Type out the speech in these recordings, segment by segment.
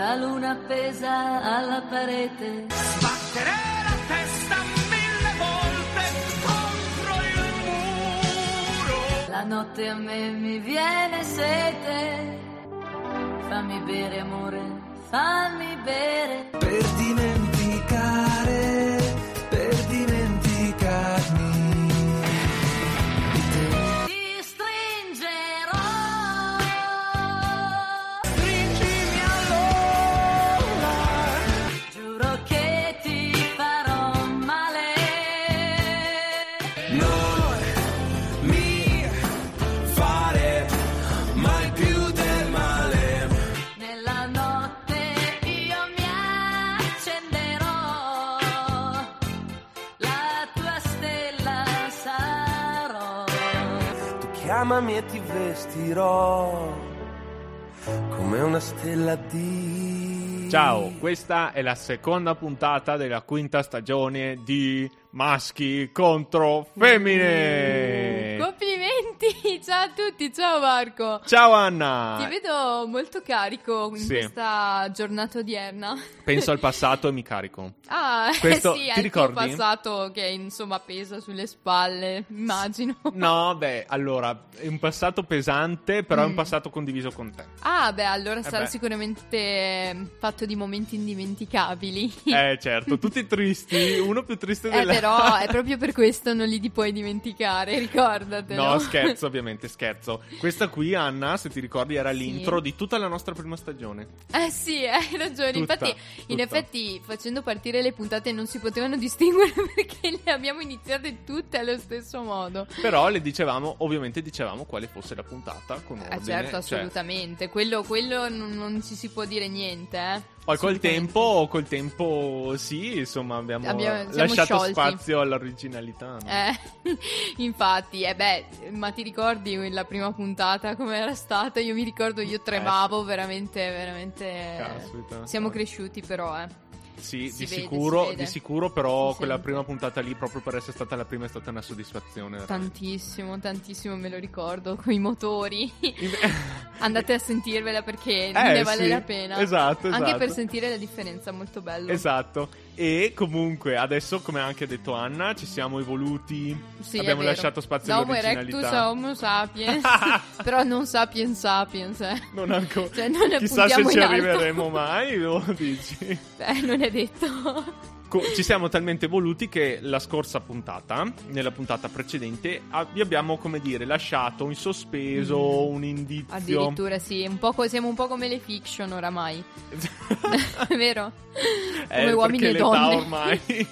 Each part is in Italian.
la luna appesa alla parete. Sbattere la testa mille volte contro il muro. La notte a me mi viene sete. Fammi bere amore, fammi bere. Per dimenticare, Chiamami e ti vestirò come una stella di... Ciao, questa è la seconda puntata della quinta stagione di Maschi contro Femmine. Complimenti! Ciao a tutti, ciao Marco! Ciao Anna. Ti vedo molto carico in Sì. questa giornata odierna. Penso al passato e mi carico. Ah, Questo- sì, ti è il ricordi? tuo passato che insomma pesa sulle spalle, immagino. No, beh, allora, è un passato pesante, però è un Mm. passato condiviso con te. Ah, beh, allora sarà beh. sicuramente eh, fatto di momenti indimenticabili. Eh, certo, tutti tristi, uno più triste Eh, dell'altro. però è proprio per questo non li ti puoi dimenticare, ricordatelo. No, scherzo, ovviamente, scherzo. Questa qui, Anna, se ti ricordi, era Sì. l'intro di tutta la nostra prima stagione. Eh sì, hai ragione. Tutta, Infatti, in tutta. effetti, facendo partire le puntate non si potevano distinguere perché le abbiamo iniziate tutte allo stesso modo. Però le dicevamo, ovviamente dicevamo quale fosse la puntata con Eh, ordine. certo, cioè, assolutamente. Quello, quello non, non ci si può dire niente, eh. poi col tempo, col tempo, sì, insomma, abbiamo, Abbiamo- lasciato sciolti. spazio all'originalità. no? Eh, infatti, eh beh, ma ti ricordi la prima puntata come era stata? Io mi ricordo, io tremavo veramente, veramente. Caspita. Siamo cresciuti però, eh. Sì, Si di vede, sicuro, si di sicuro, però Si quella sente. prima puntata lì, proprio per essere stata la prima, è stata una soddisfazione. Tantissimo, tantissimo me lo ricordo, con i motori. Andate a sentirvela perché Eh, ne vale sì, la pena. esatto, Anche esatto. per sentire la differenza, molto bello. Esatto. E comunque, adesso, come ha anche detto Anna, ci siamo evoluti. Sì, abbiamo lasciato spazio da Homo all'originalità. erectus a Homo sapiens. Però non sapiens sapiens, eh. Non ancora. Cioè, non Chissà se ci alto. arriveremo mai, o dici? Eh, non è detto. Co- ci siamo talmente evoluti che la scorsa puntata, nella puntata precedente, a- vi abbiamo, come dire, lasciato in sospeso un indizio. Addirittura sì, un po' co- siamo un po' come le fiction oramai. È vero? Come Eh, uomini perché e donne. ormai.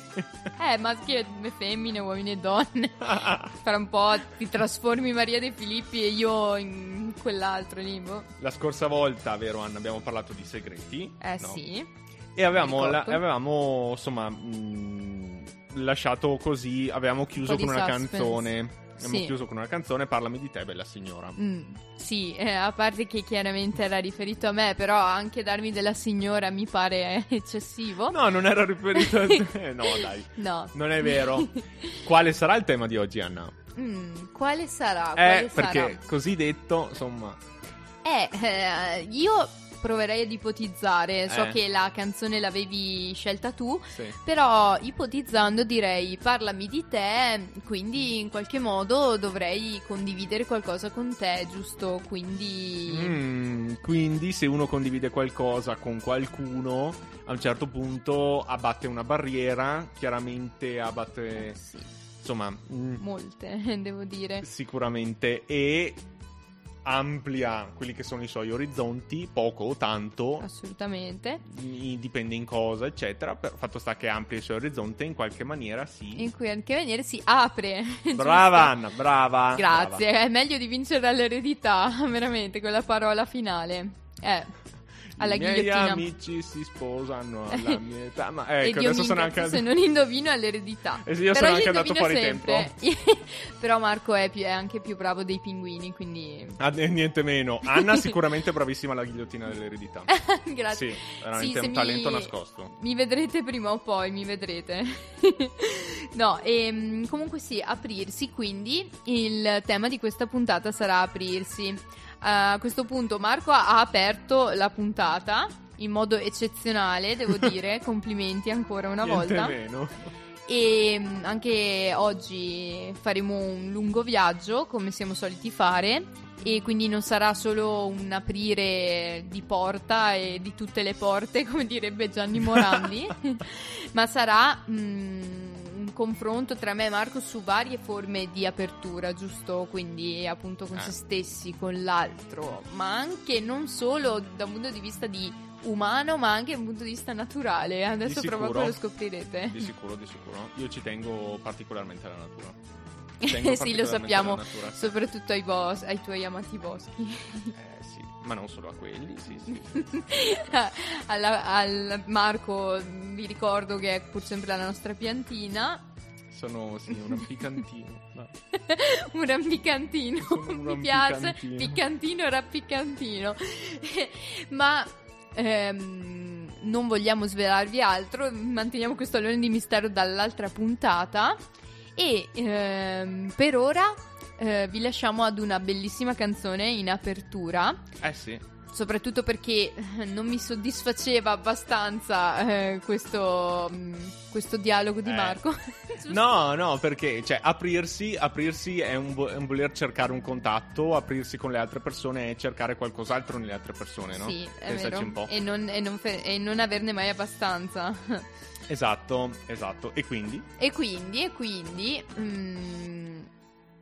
Eh, maschi e femmine, uomini e donne. Fra un po' ti trasformi Maria De Filippi e io in quell'altro lì. boh. La scorsa volta, vero Anna, abbiamo parlato di segreti. Eh no? sì. E avevamo, la- avevamo insomma, mh, lasciato così, avevamo chiuso di con una suspense. canzone. Abbiamo Sì. chiuso con una canzone, parlami di te, bella signora. Mm, sì, eh, a parte che chiaramente era riferito a me, però anche darmi della signora mi pare eccessivo. No, non era riferito a te. No, dai. No. Non è vero. Quale sarà il tema di oggi, Anna? Mm, quale sarà? eh, Quale perché sarà? così detto, insomma. Eh, eh, io proverei ad ipotizzare. So Eh. che la canzone l'avevi scelta tu. Sì. Però ipotizzando direi parlami di te, quindi in qualche modo dovrei condividere qualcosa con te, giusto? Quindi... Mm, quindi se uno condivide qualcosa con qualcuno, a un certo punto abbatte una barriera, chiaramente abbatte, Sì, insomma, mm, molte, devo dire. sicuramente, e amplia quelli che sono i suoi orizzonti, poco o tanto, Assolutamente. dipende in cosa, eccetera. Per, fatto sta che amplia i suoi orizzonti, in qualche maniera sì. In cui anche maniera si apre. Brava? Anna, brava. Grazie, brava. è meglio di vincere dall'eredità, veramente, con la parola finale. Eh, alla I miei ghigliottina. amici si sposano alla mia età, ma e ecco, adesso sono anche se non indovino all'eredità. Eh sì, io Però sono anche andato fuori sempre. Però Marco è, più- è anche più bravo dei pinguini, quindi... Ah, niente meno. Anna sicuramente bravissima alla ghigliottina dell'eredità. Grazie. Sì, veramente Sì, un talento mi- nascosto. Mi vedrete prima o poi, mi vedrete. no, e comunque sì, aprirsi, quindi il tema di questa puntata sarà aprirsi. A questo punto Marco ha aperto la puntata in modo eccezionale, devo dire, complimenti ancora una Niente volta. meno. E mm, anche oggi faremo un lungo viaggio come siamo soliti fare e quindi non sarà solo un aprire di porta e di tutte le porte come direbbe Gianni Morandi ma sarà mm, un confronto tra me e Marco su varie forme di apertura giusto quindi appunto con Eh. se stessi con l'altro ma anche non solo da un punto di vista di umano ma anche da un punto di vista naturale adesso Di proprio sicuro. lo scoprirete Di sicuro, di sicuro. Io ci tengo particolarmente alla natura. Sì, lo sappiamo, soprattutto ai, bos- ai tuoi amati boschi. Ma non solo a quelli, sì, sì. Alla- al Marco vi ricordo che è pur sempre la nostra piantina, Sono sì, un rampicantino. no. un rampicantino, un mi piace, piccantino rampicantino. Ma ehm, non vogliamo svelarvi altro, manteniamo questo alone di mistero dall'altra puntata e ehm, per ora eh, vi lasciamo ad una bellissima canzone in apertura. Eh sì. soprattutto perché eh, non mi soddisfaceva abbastanza eh, questo, mh, questo dialogo di Eh. Marco. No, no, perché cioè, aprirsi, aprirsi è, un vo- è un voler cercare un contatto, aprirsi con le altre persone è cercare qualcos'altro nelle altre persone, no? Sì, è Pensaci vero. E non, e non fe- e non averne mai abbastanza. Esatto, esatto. E quindi? e quindi, e quindi mm,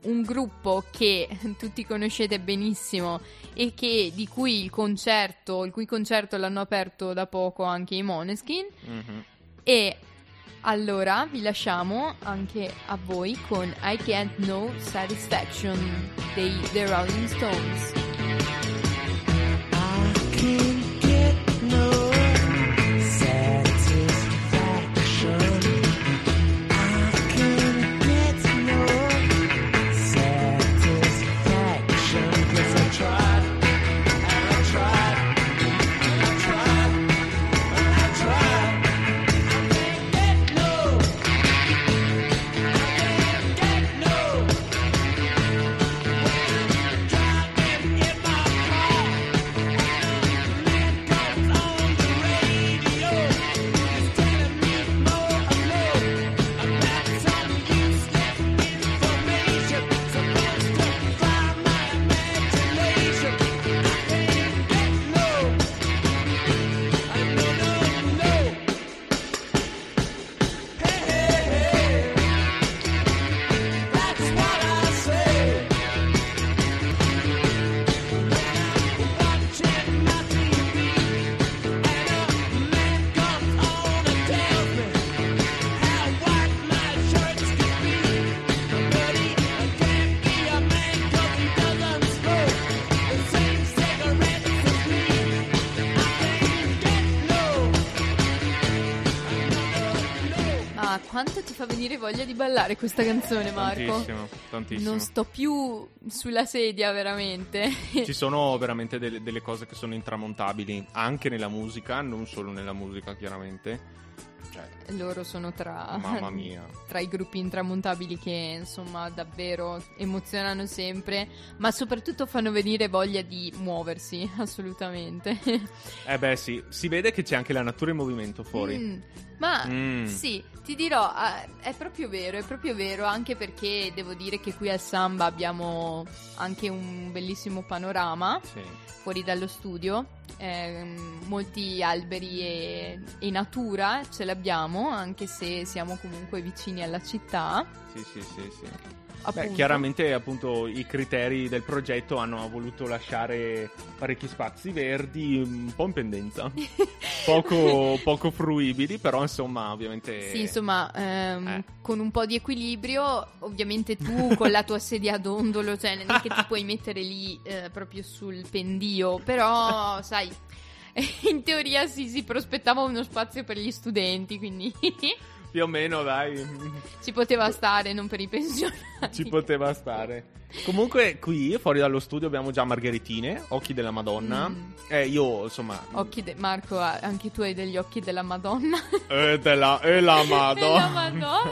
un gruppo che tutti conoscete benissimo e che, di cui il concerto, il cui concerto l'hanno aperto da poco anche i Moneskin. Mhm. E allora vi lasciamo anche a voi con I Can't Know Satisfaction dei The Rolling Stones. Voglia di ballare questa canzone, Marco? Tantissimo, tantissimo. Non sto più sulla sedia, veramente. Ci sono veramente delle, delle cose che sono intramontabili, anche nella musica, non solo nella musica, chiaramente. Cioè, Loro sono tra, mamma mia. tra i gruppi intramontabili che insomma davvero emozionano sempre, ma soprattutto fanno venire voglia di muoversi, assolutamente. Eh beh, sì, si vede che c'è anche la natura in movimento fuori. Mm, ma Mm. sì, ti dirò, eh, è proprio vero, è proprio vero, anche perché devo dire che qui al Samba abbiamo anche un bellissimo panorama Sì. fuori dallo studio, ehm, molti alberi e, e natura ce l'abbiamo, anche se siamo comunque vicini alla città. Sì, sì, sì, sì. Beh, chiaramente appunto i criteri del progetto hanno voluto lasciare parecchi spazi verdi, un po' in pendenza, poco, poco fruibili, però insomma ovviamente... Sì, insomma, ehm, Eh. con un po' di equilibrio, ovviamente tu con la tua sedia a dondolo, cioè non è che ti puoi mettere lì eh, proprio sul pendio, però sai, in teoria sì, si prospettava uno spazio per gli studenti, quindi Più o meno, dai, ci poteva stare, non per i pensionati. ci poteva stare. Comunque qui, fuori dallo studio, abbiamo già margheritine, occhi della Madonna. Mm. Eh, io, insomma... Occhi de- Marco, anche tu hai degli occhi della Madonna. Eh, della, e la Madonna. Madonna.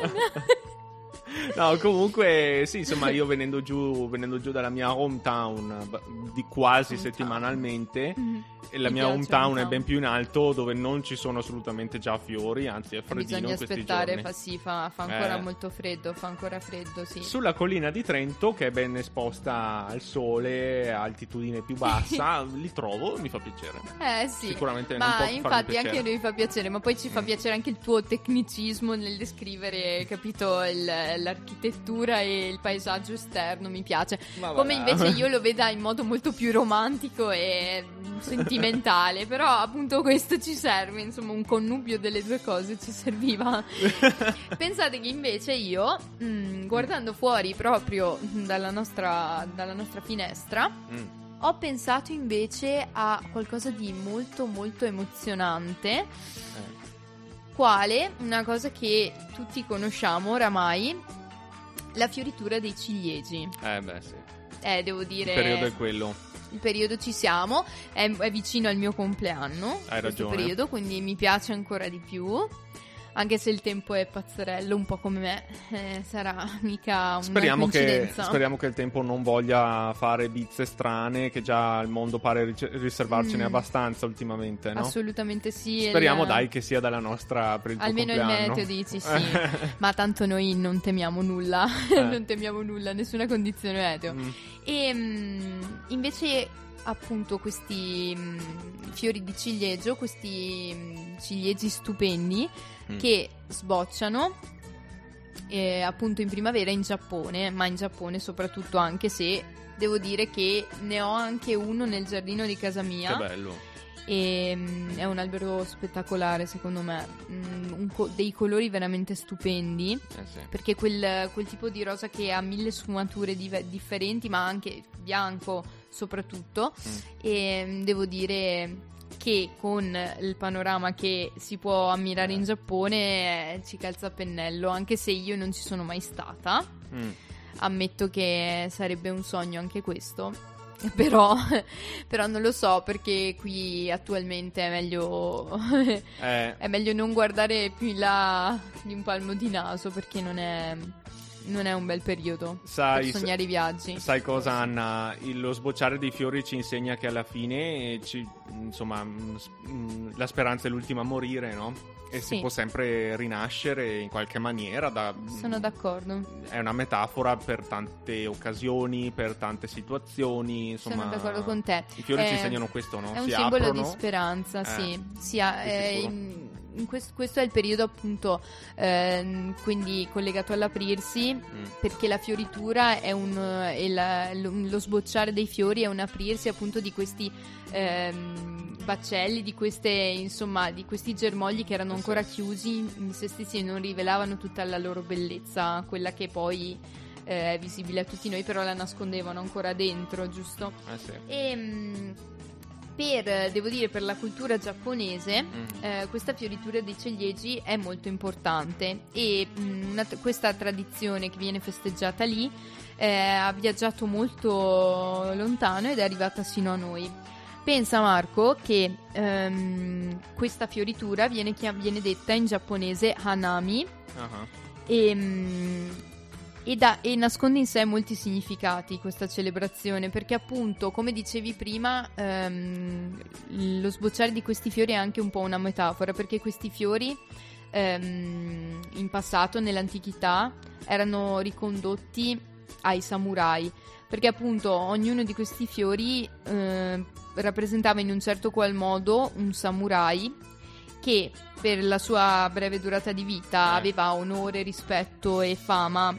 No, comunque, sì, insomma, io venendo giù, venendo giù dalla mia hometown di quasi Hometown. settimanalmente, Mhm. e la Mi mia piace hometown è hometown. ben più in alto, dove non ci sono assolutamente già fiori, anzi è freddino Bisogna aspettare, fa, sì, fa, fa ancora Eh. molto freddo, fa ancora freddo, sì. Sulla collina di Trento, che è ben esposta al sole, a altitudine più bassa, li trovo, mi fa piacere. Eh sì, Sicuramente ma infatti anche a noi fa piacere, ma poi ci fa Mm. piacere anche il tuo tecnicismo nel descrivere, capito, il- l'architettura e il paesaggio esterno, mi piace. Come invece io lo veda in modo molto più romantico e sentimentale, però appunto questo ci serve, insomma un connubio delle due cose ci serviva. Pensate che invece io, mm, guardando fuori proprio dalla nostra, dalla nostra finestra, Mm. ho pensato invece a qualcosa di molto molto emozionante, Eh. Quale una cosa che tutti conosciamo oramai, la fioritura dei ciliegi. Eh beh sì, Eh, devo dire, il periodo è quello. il periodo ci siamo, è, è vicino al mio compleanno, Hai ragione. periodo, quindi mi piace ancora di più. Anche se il tempo è pazzerello, un po' come me, eh, sarà mica una Speriamo che, speriamo che il tempo non voglia fare bizze strane, che già il mondo pare rice- riservarcene Mm. abbastanza ultimamente, no? Assolutamente sì. Speriamo il- dai che sia dalla nostra per il Almeno il meteo dici sì. Ma tanto noi non temiamo nulla, Eh. non temiamo nulla, nessuna condizione meteo. Mm. E mm, invece appunto questi mm, fiori di ciliegio, questi mm, ciliegi stupendi Mm. che sbocciano eh, appunto in primavera in Giappone, ma in Giappone soprattutto anche se devo dire che ne ho anche uno nel giardino di casa mia. Che bello. E mm, è un albero spettacolare secondo me, Mm, co- dei colori veramente stupendi, Eh sì. perché quel, quel tipo di rosa che ha mille sfumature dive- differenti, ma anche bianco soprattutto, Mm. e mm, devo dire che con il panorama che si può ammirare in Giappone eh, ci calza a pennello, anche se io non ci sono mai stata, Mm. ammetto che sarebbe un sogno anche questo. Però, però non lo so perché qui attualmente è meglio, Eh, è meglio non guardare più in là di un palmo di naso perché non è, non è un bel periodo sai, per sognare i viaggi. sai cosa Anna? Il- lo sbocciare dei fiori ci insegna che alla fine ci- insomma, mm, mm, la speranza è l'ultima a morire, no? E si Sì. può sempre rinascere in qualche maniera. Da, Sono d'accordo. È una metafora per tante occasioni, per tante situazioni. Insomma, Sono d'accordo con te. I fiori ci Eh, insegnano questo, no? È un Si simbolo aprono. di speranza, Eh, sì. Sia, di eh, sicuro. in- in quest- questo è il periodo appunto, ehm, quindi collegato all'aprirsi, Mm. perché la fioritura è un, è la- lo, lo sbocciare dei fiori è un aprirsi appunto di questi ehm, baccelli, di queste insomma di questi germogli che erano Sì. ancora chiusi in se stessi e non rivelavano tutta la loro bellezza, quella che poi eh, è visibile a tutti noi, però la nascondevano ancora dentro, giusto? Eh sì. E mm, per, devo dire, per la cultura giapponese, Mm. eh, questa fioritura dei ciliegi è molto importante e mm, una- questa tradizione che viene festeggiata lì eh, ha viaggiato molto lontano ed è arrivata sino a noi. Pensa Marco che ehm, questa fioritura viene, viene detta in giapponese hanami Ah, e, mm, e da- e nasconde in sé molti significati questa celebrazione perché appunto come dicevi prima ehm, lo sbocciare di questi fiori è anche un po' una metafora perché questi fiori ehm, in passato nell'antichità erano ricondotti ai samurai perché appunto ognuno di questi fiori eh, rappresentava in un certo qual modo un samurai che per la sua breve durata di vita Eh. aveva onore, rispetto e fama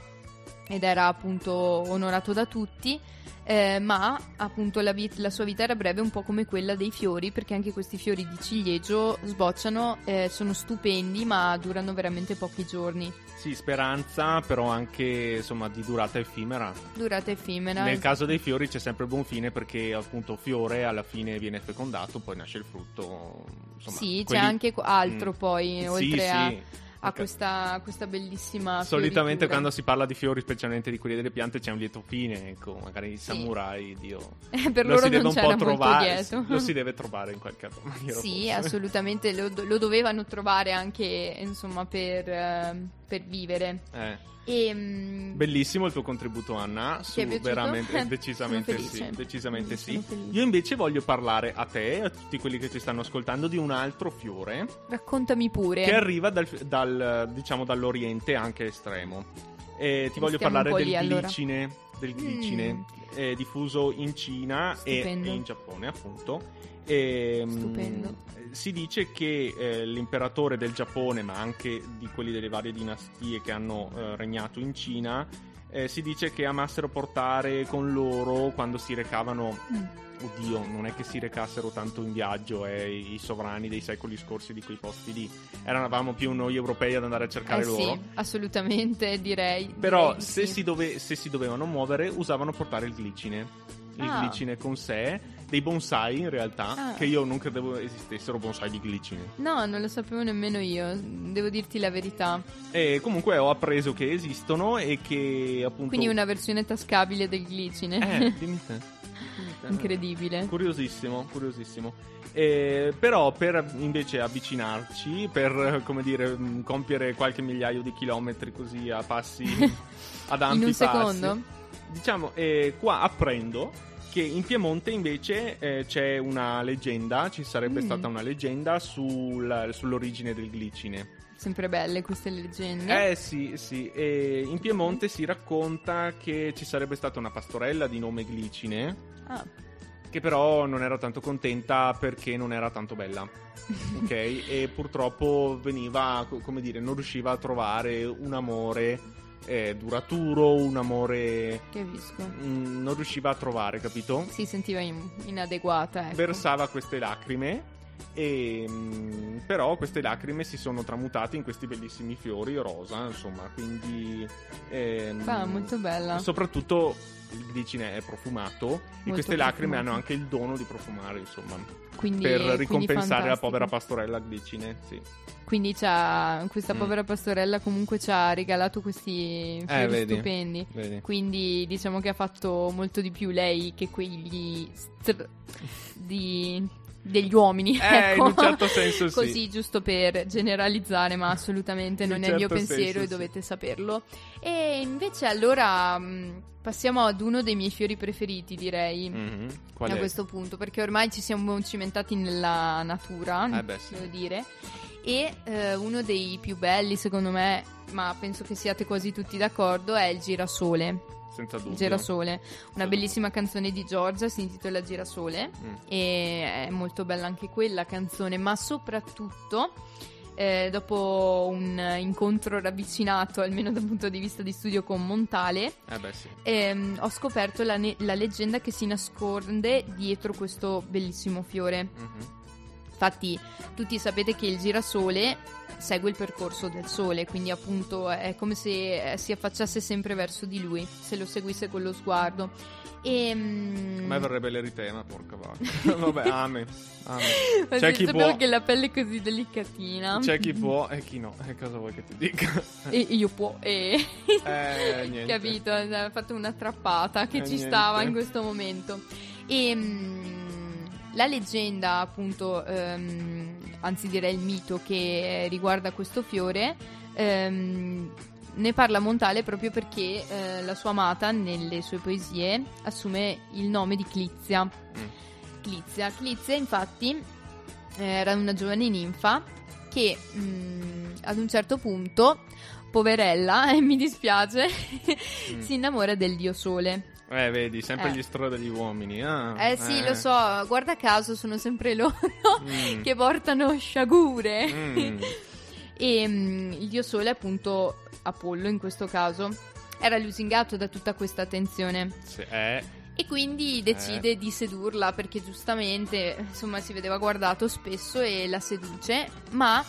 ed era appunto onorato da tutti, eh, ma appunto la, vit- la sua vita era breve un po' come quella dei fiori, perché anche questi fiori di ciliegio sbocciano, eh, sono stupendi, ma durano veramente pochi giorni. Sì, speranza, però anche insomma di durata effimera. Durata effimera. Nel caso dei fiori c'è sempre buon fine perché appunto fiore alla fine viene fecondato, poi nasce il frutto. Insomma, sì, c'è quelli- anche qu- altro Mm. poi, Sì, oltre sì. a questa, questa bellissima Solitamente fioritura. quando si parla di fiori, specialmente di quelli delle piante, c'è un lieto fine. Ecco, magari i Sì. samurai, Dio. per lo loro si deve non un po' trovare. Lo si deve trovare in qualche maniera. Sì, forse. assolutamente lo, lo dovevano trovare anche insomma per, ehm, per vivere. Eh. E, mm, Bellissimo il tuo contributo, Anna. Su, veramente, decisamente sì. Decisamente sì. Io invece voglio parlare a te e a tutti quelli che ci stanno ascoltando di un altro fiore raccontami pure. che arriva dal, dal, diciamo dall'oriente anche estremo. E ti voglio parlare del lì, allora. glicine, del glicine Mm. eh, diffuso in Cina e, Stupendo. e in Giappone, appunto. E, mm, Stupendo. Si dice che eh, l'imperatore del Giappone, ma anche di quelli delle varie dinastie che hanno eh, regnato in Cina, eh, si dice che amassero portare con loro quando si recavano Mm. Oddio, non è che si recassero tanto in viaggio, eh, i sovrani dei secoli scorsi di quei posti lì. Eravamo più noi europei ad andare a cercare Eh loro. sì, assolutamente direi. Però direi di se, sì. si dove- se si dovevano muovere, usavano portare il glicine. Il Ah. glicine con sé, dei bonsai in realtà, Ah. che io non credevo esistessero bonsai di glicine. No, non lo sapevo nemmeno io, devo dirti la verità. E comunque ho appreso che esistono e che appunto... Quindi una versione tascabile del glicine. Eh, dimmi te. Dimmi te. Incredibile. Curiosissimo, curiosissimo. Eh, però per invece avvicinarci, per come dire, mh, compiere qualche migliaio di chilometri così a passi ad ampi In un passi, secondo? Diciamo, eh, qua apprendo che in Piemonte invece eh, c'è una leggenda, ci sarebbe Mm. stata una leggenda sul- sull'origine del glicine. Sempre belle queste leggende. Eh sì, sì, e in Piemonte si racconta che ci sarebbe stata una pastorella di nome Glicine Ah, che però non era tanto contenta perché non era tanto bella. Ok? e purtroppo veniva, co- come dire, non riusciva a trovare un amore eh, duraturo, un amore. capisco. mm, non riusciva a trovare, capito? Si sentiva in- inadeguata, ecco. Versava queste lacrime. E, mm, però queste lacrime si sono tramutate in questi bellissimi fiori rosa, insomma, quindi ehm, Ah, molto bella. Soprattutto il glicine è profumato e queste lacrime hanno anche il dono di profumare, insomma, Quindi, per ricompensare la povera pastorella glicine, sì. Quindi c'ha- questa Mm. povera pastorella comunque ci ha regalato questi fiori Eh, vedi. stupendi. Vedi? Quindi diciamo che ha fatto molto di più lei che quegli str- di- degli uomini. Eh, ecco. in un certo senso sì. Così giusto per generalizzare, ma assolutamente non è il mio certo pensiero e sì. dovete saperlo. E invece allora mh, passiamo ad uno dei miei fiori preferiti, direi. Mhm. Qual a questo punto, perché ormai ci siamo cimentati nella natura, Eh beh, sì. devo dire. E eh, uno dei più belli, secondo me, ma penso che siate quasi tutti d'accordo, è il girasole. Senza dubbio. Girasole, una bellissima canzone di Giorgia, si intitola Girasole. Mm. E è molto bella anche quella canzone, ma soprattutto. eh, dopo un incontro ravvicinato, almeno dal punto di vista di studio con Montale, Eh beh sì. ehm, ho scoperto la, ne- la leggenda che si nasconde dietro questo bellissimo fiore. Mhm. Infatti, tutti sapete che il girasole segue il percorso del sole, quindi appunto è come se eh, si affacciasse sempre verso di lui, se lo seguisse con lo sguardo. E, mm, A me verrebbe l'eritema, porca vacca. Vabbè, ame. ame. ma C'è se chi può. che la pelle è così delicatina. C'è chi può e chi no. E cosa vuoi che ti dica? E io può, e... Eh, niente. capito? Ha fatto una trappata che Eh, ci niente. stava in questo momento. E mm, la leggenda, appunto, ehm, anzi direi il mito che riguarda questo fiore, ehm, ne parla Montale proprio perché eh, la sua amata nelle sue poesie assume il nome di Clizia. Mm. Clizia. Clizia, infatti, era una giovane ninfa che mm, ad un certo punto, poverella, e mi dispiace, Mm. si innamora del dio sole. Eh, vedi, sempre Eh. gli stro degli uomini. Ah, Eh sì, lo so, guarda caso sono sempre loro Mm. che portano sciagure. Mm. E mm, il dio sole, appunto, Apollo in questo caso, era lusingato da tutta questa attenzione. Sì, eh, E quindi decide di sedurla perché giustamente, insomma, si vedeva guardato spesso e la seduce, ma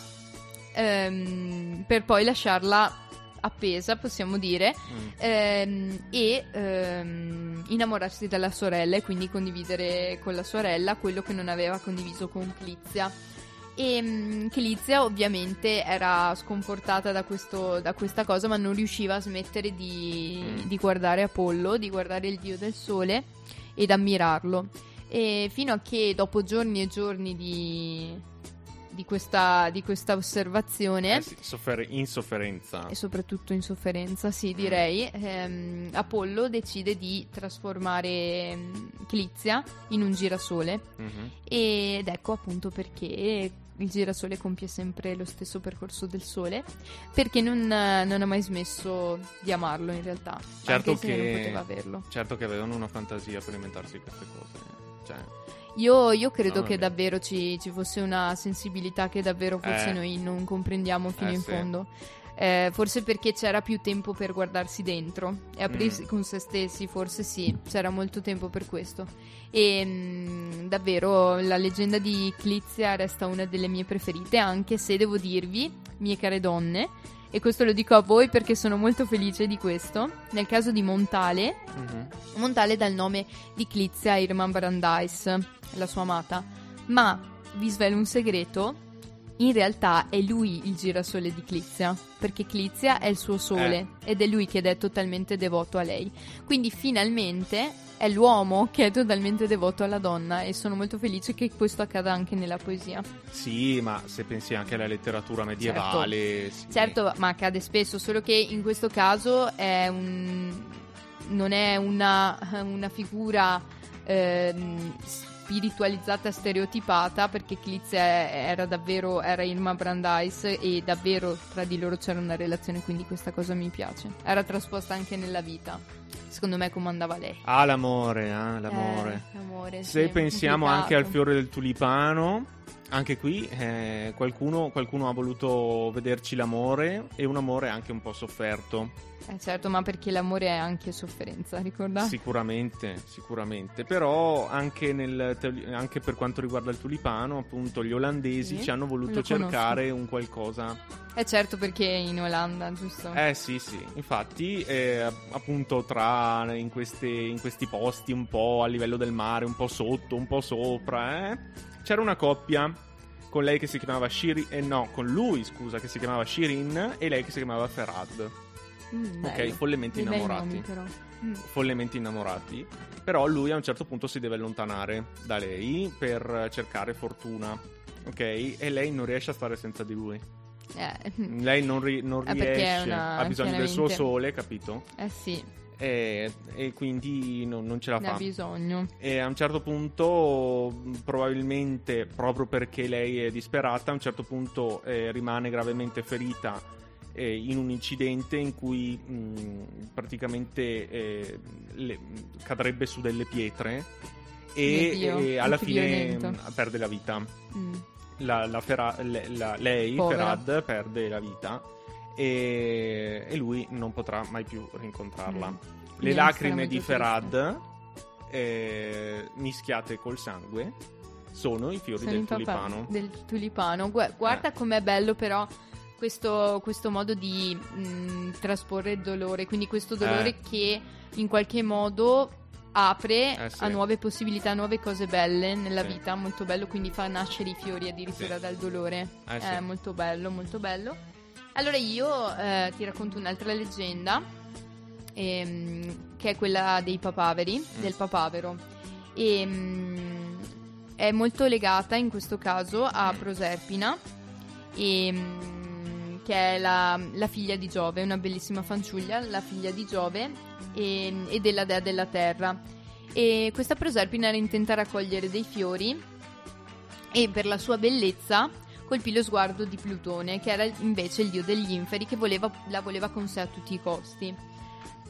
ehm, per poi lasciarla appesa, possiamo dire, mm. ehm, e ehm, innamorarsi della sorella e quindi condividere con la sorella quello che non aveva condiviso con Clizia. E mm, Clizia ovviamente era sconfortata da, questo- da questa cosa, ma non riusciva a smettere di, Mm. di guardare Apollo, di guardare il dio del sole ed ammirarlo. E fino a che dopo giorni e giorni di, di questa, di questa osservazione Eh sì, soffer- insofferenza. e soprattutto in sofferenza, sì, direi, ehm, Apollo decide di trasformare mm, Clizia in un girasole Mhm. ed ecco appunto perché il girasole compie sempre lo stesso percorso del sole, perché non, non ha mai smesso di amarlo in realtà, Certo anche se che- non poteva averlo. Certo che avevano una fantasia per inventarsi queste cose. Cioè, Io, io credo No, che davvero ci, ci fosse una sensibilità che davvero forse Eh. noi non comprendiamo fino Eh, in sì. fondo. Eh, forse perché c'era più tempo per guardarsi dentro e aprirsi Mm. con se stessi, forse sì, c'era molto tempo per questo. E mm, davvero la leggenda di Clizia resta una delle mie preferite, anche se devo dirvi, mie care donne, e questo lo dico a voi perché sono molto felice di questo, nel caso di Montale, mhm. Montale dal nome di Clizia Irman Brandeis, la sua amata. Ma vi svelo un segreto: in realtà è lui il girasole di Clizia, perché Clizia è il suo sole ed è lui che è totalmente devoto a lei. Quindi finalmente è l'uomo che è totalmente devoto alla donna e sono molto felice che questo accada anche nella poesia. Sì, ma se pensi anche alla letteratura medievale. sì. Certo, ma accade spesso, solo che in questo caso è un... non è una, una figura ehm, spiritualizzata, stereotipata, perché Clizia era davvero, era Irma Brandeis e davvero tra di loro c'era una relazione, quindi questa cosa mi piace. Era trasposta anche nella vita, secondo me comandava lei. Ah, l'amore, ah, l'amore. Eh, l'amore, Se sì, pensiamo complicato. anche al fiore del tulipano, anche qui eh, qualcuno, qualcuno ha voluto vederci l'amore e un amore anche un po' sofferto. Eh, certo, ma perché l'amore è anche sofferenza, ricordate? Sicuramente, sicuramente. Però anche, nel, anche per quanto riguarda il tulipano, appunto, gli olandesi Sì, ci hanno voluto lo conosco. cercare un qualcosa. Eh certo, perché in Olanda, giusto? Eh sì, sì. Infatti, eh, appunto, tra in, queste- in questi posti un po' a livello del mare, un po' sotto, un po' sopra, eh, c'era una coppia con lei che si chiamava Shirin, eh no, con lui, scusa, che si chiamava Shirin e lei che si chiamava Ferad. Mm, Ok, follemente Dei innamorati. nomi, però. Mm. follemente innamorati. Però lui a un certo punto si deve allontanare da lei per cercare fortuna. Ok? E lei non riesce a stare senza di lui. Eh, Lei non, ri- non è riesce, una- ha bisogno del suo sole, capito? eh sì, E, e quindi non, non ce la ne ha fa. bisogno. E a un certo punto, probabilmente proprio perché lei è disperata, a un certo punto eh, rimane gravemente ferita eh, in un incidente in cui mh, praticamente eh, le- cadrebbe su delle pietre e, Dio, e alla che fine mh, perde la vita. Mm. La- la Fera- le- la- lei, Povera. Ferad, perde la vita e, e lui non potrà mai più rincontrarla. Mm. Le Quindi lacrime di Ferad, eh, mischiate col sangue, sono i fiori Sono del tulipano. Del tulipano. Gu- guarda Eh. com'è bello però questo, questo modo di mm, trasporre il dolore, quindi questo dolore Eh. che in qualche modo apre Eh, sì. a nuove possibilità, a nuove cose belle nella Sì. vita, molto bello, quindi fa nascere i fiori addirittura Sì. dal dolore. Eh. È molto bello, molto bello. Allora io eh, ti racconto un'altra leggenda, ehm, che è quella dei papaveri, Mm. del papavero. E, mm, è molto legata in questo caso a Proserpina, e, mm, che è la, la figlia di Giove, una bellissima fanciulla, la figlia di Giove e, e della dea della terra. E questa Proserpina intenta raccogliere dei fiori e per la sua bellezza colpì lo sguardo di Plutone, che era invece il dio degli inferi, che voleva- la voleva con sé a tutti i costi.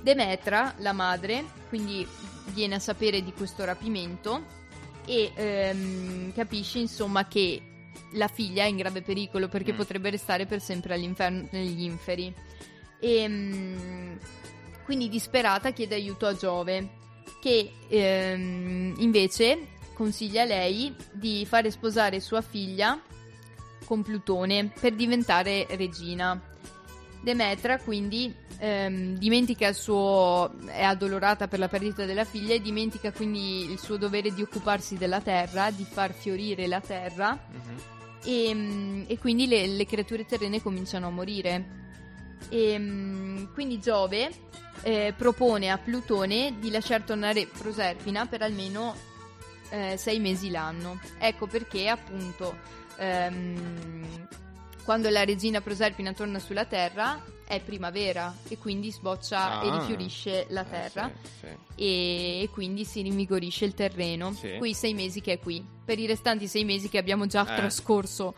Demetra, la madre, quindi viene a sapere di questo rapimento e ehm, capisce insomma che la figlia è in grave pericolo perché Mm. potrebbe restare per sempre all'inferno negli inferi. E mm, quindi disperata chiede aiuto a Giove, che ehm, invece consiglia a lei di fare sposare sua figlia con Plutone per diventare regina. Demetra quindi ehm, dimentica il suo è addolorata per la perdita della figlia e dimentica quindi il suo dovere di occuparsi della terra, di far fiorire la terra Mhm. e, mm, e quindi le, le creature terrene cominciano a morire. E, mm, quindi Giove eh, propone a Plutone di lasciar tornare Proserpina per almeno eh, sei mesi l'anno. Ecco perché appunto ehm, quando la regina Proserpina torna sulla terra è primavera e quindi sboccia e Ah. rifiorisce la Eh, terra sì, sì. e, e quindi si rinvigorisce il terreno. Sì. Quei sei mesi che è qui. Per i restanti sei mesi che abbiamo già Eh. trascorso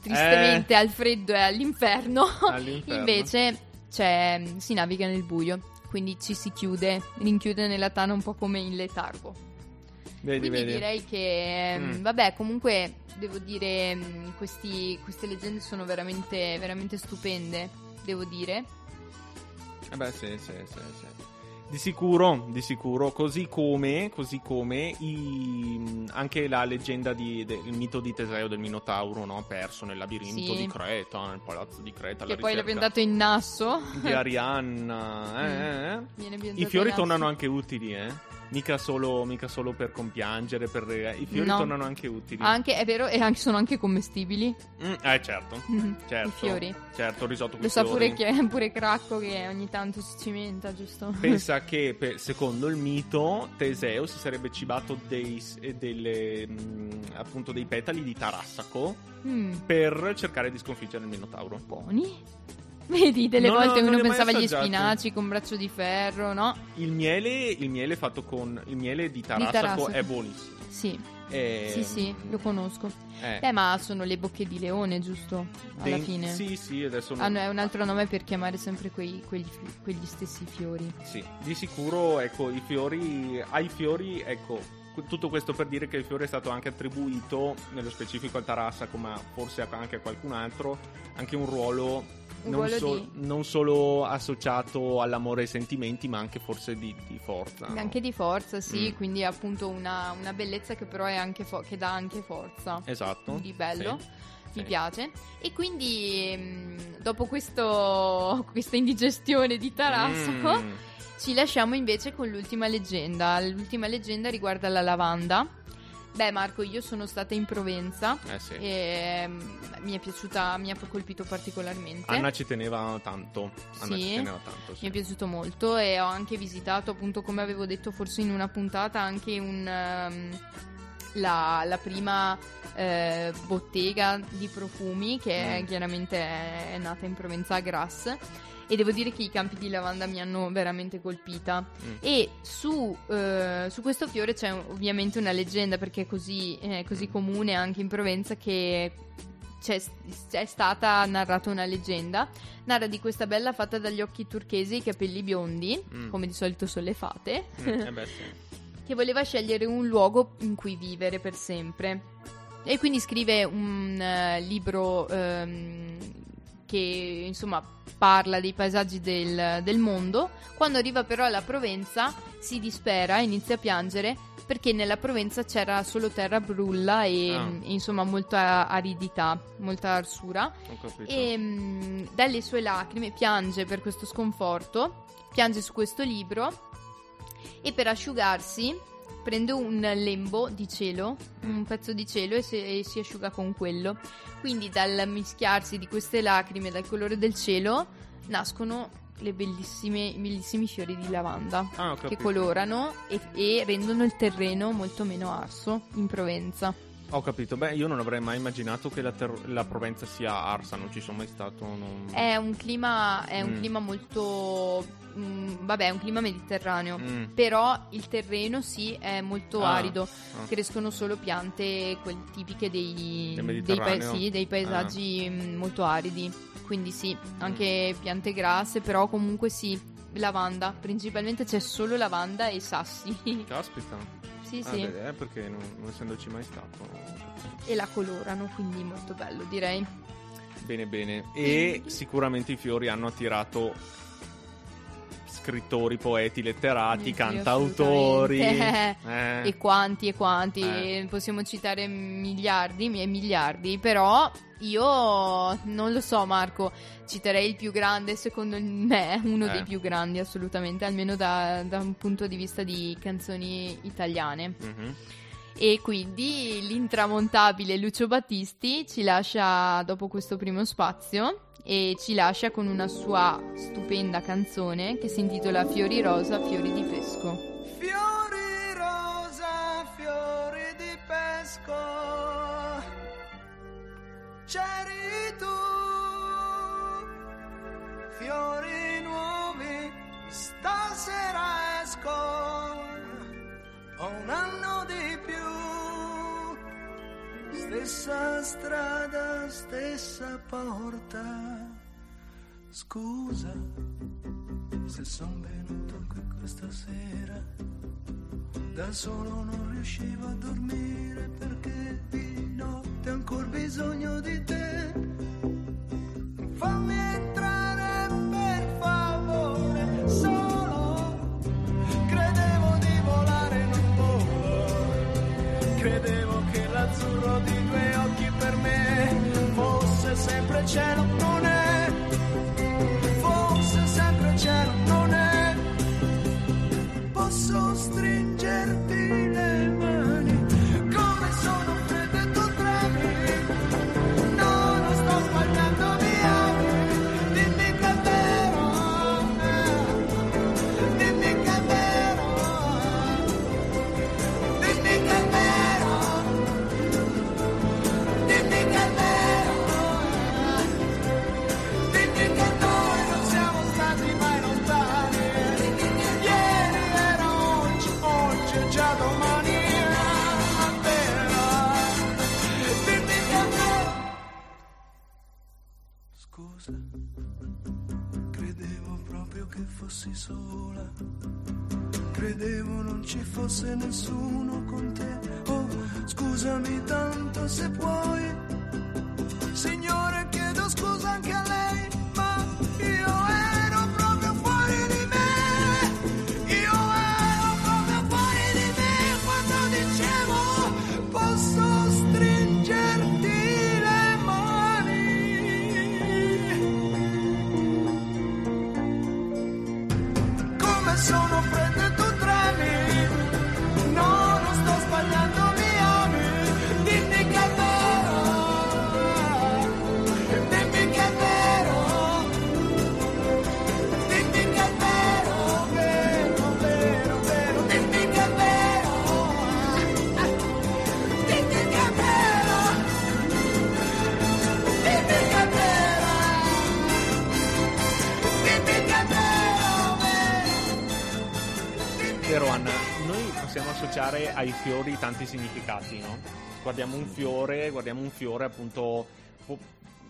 tristemente al freddo e all'inferno, All'inferno. invece c'è- si naviga nel buio. Quindi ci si chiude, rinchiude nella tana un po' come in letargo. Vedi, Quindi vedi. direi che, mm, Mm. vabbè, comunque devo dire, mm, questi- queste leggende sono veramente, veramente stupende, devo dire. Eh beh, sì, sì, sì, sì. Di sicuro, di sicuro, così come, così come i- anche la leggenda di- del mito di Teseo del Minotauro, no? Perso nel labirinto Sì. di Creta, nel palazzo di Creta. Che poi l'ha piantato in nasso. Di Arianna, eh, eh, eh. Piantato I fiori tornano anche utili, eh? Mica solo, mica solo per compiangere, per... eh, I fiori No. tornano anche utili. Anche, è vero, e anche, sono anche commestibili. Mm, eh, certo. Certo. I fiori. Certo, risotto con Lo sa pure, che, pure Cracco che ogni tanto si cimenta, giusto? Pensa che per- secondo il mito Teseo si sarebbe cibato dei, eh, delle, mm, appunto dei petali di tarassaco Mm, per cercare di sconfiggere il Minotauro. buoni. Vedi, delle No, no, volte non uno pensava agli spinaci con braccio di ferro, no? Il miele, il miele fatto con il miele di tarassaco, tarassaco. è buonissimo. Sì, E- sì, sì, lo conosco. eh, Beh, ma sono le bocche di leone, giusto? Alla den- fine. Sì, sì, adesso non- Hanno è un altro nome per chiamare sempre quei- quegli, quegli stessi fiori. Sì, di sicuro, ecco, i fiori, ai fiori, ecco, tutto questo per dire che il fiore è stato anche attribuito, nello specifico al Tarassaco, ma forse anche a qualcun altro, anche un ruolo, non, ruolo so- di- non solo associato all'amore e ai sentimenti, ma anche forse di, di forza. no? Anche di forza, sì, Mm. quindi è appunto una, una bellezza che però è anche fo- che dà anche forza. Esatto. Di bello. sì, Mi piace. E quindi, mm, dopo questo, questa indigestione di Tarassaco, Mm, ci lasciamo invece con l'ultima leggenda. L'ultima leggenda riguarda la lavanda. Beh, Marco, io sono stata in Provenza eh sì. e mm, mi è piaciuta, mi ha colpito particolarmente. Anna ci teneva tanto. Anna Sì. ci teneva tanto. sì. Mi è piaciuto molto e ho anche visitato, appunto, come avevo detto forse in una puntata, anche un, ehm, la, la prima eh, bottega di profumi che Mm. chiaramente è, è nata in Provenza a Grasse. E devo dire che i campi di lavanda mi hanno veramente colpita. Mm. E su, eh, su questo fiore c'è ovviamente una leggenda perché è così, è così comune anche in Provenza che c'è, c'è stata narrata una leggenda. Narra di questa bella fatta dagli occhi turchesi e i capelli biondi, Mm. come di solito sono le fate, Mm, eh beh, sì. che voleva scegliere un luogo in cui vivere per sempre. E quindi scrive un eh, libro ehm, che insomma parla dei paesaggi del, del mondo. Quando arriva però alla Provenza si dispera, inizia a piangere perché nella Provenza c'era solo terra brulla e, Ah. e, insomma molta aridità, molta arsura. E mm, dalle sue lacrime piange per questo sconforto, piange su questo libro e per asciugarsi prende un lembo di cielo, un pezzo di cielo e, se- e si asciuga con quello. Quindi dal mischiarsi di queste lacrime, dal colore del cielo, nascono le bellissime, i bellissimi fiori di lavanda Ah, che colorano e, e rendono il terreno molto meno arso in Provenza. Ho capito. Beh, io non avrei mai immaginato che la, ter- la Provenza sia arsa, non ci sono mai stato. non- È un clima, è un Mm. clima molto. mm, vabbè, è un clima mediterraneo. Mm. Però il terreno sì è molto Ah, arido. ah. Crescono solo piante quel- tipiche dei, dei? Ah. sì, dei paesaggi mm, molto aridi. Quindi sì, anche piante grasse, però comunque sì, lavanda. Principalmente c'è solo lavanda e sassi. Caspita. Sì, Ah, sì. beh, eh, perché non, non essendoci mai stato. E la colorano, quindi molto bello, direi. Bene, bene. E sicuramente i fiori hanno attirato scrittori, poeti, letterati, Sì, cantautori. Eh. E quanti e quanti, Eh. possiamo citare miliardi e miliardi, però io non lo so Marco, citerei il più grande, secondo me uno Eh. dei più grandi assolutamente, almeno da, da un punto di vista di canzoni italiane. Mhm. E quindi l'intramontabile Lucio Battisti ci lascia dopo questo primo spazio e ci lascia con una sua stupenda canzone che si intitola Fiori rosa, fiori di pesco. Fiori rosa, fiori di pesco, c'eri tu, fiori nuovi, stasera esco, ho una stessa strada, stessa porta, scusa se son venuto qui questa sera, da solo non riuscivo a dormire perché di notte ho ancora bisogno di te. Fammi cielo, fossi sola. Credevo non ci fosse nessuno con te. Oh, scusami tanto se puoi. Signore, chiedo scusa anche a lei, sono fredde associare ai fiori tanti significati, no? Guardiamo un fiore, guardiamo un fiore appunto... po-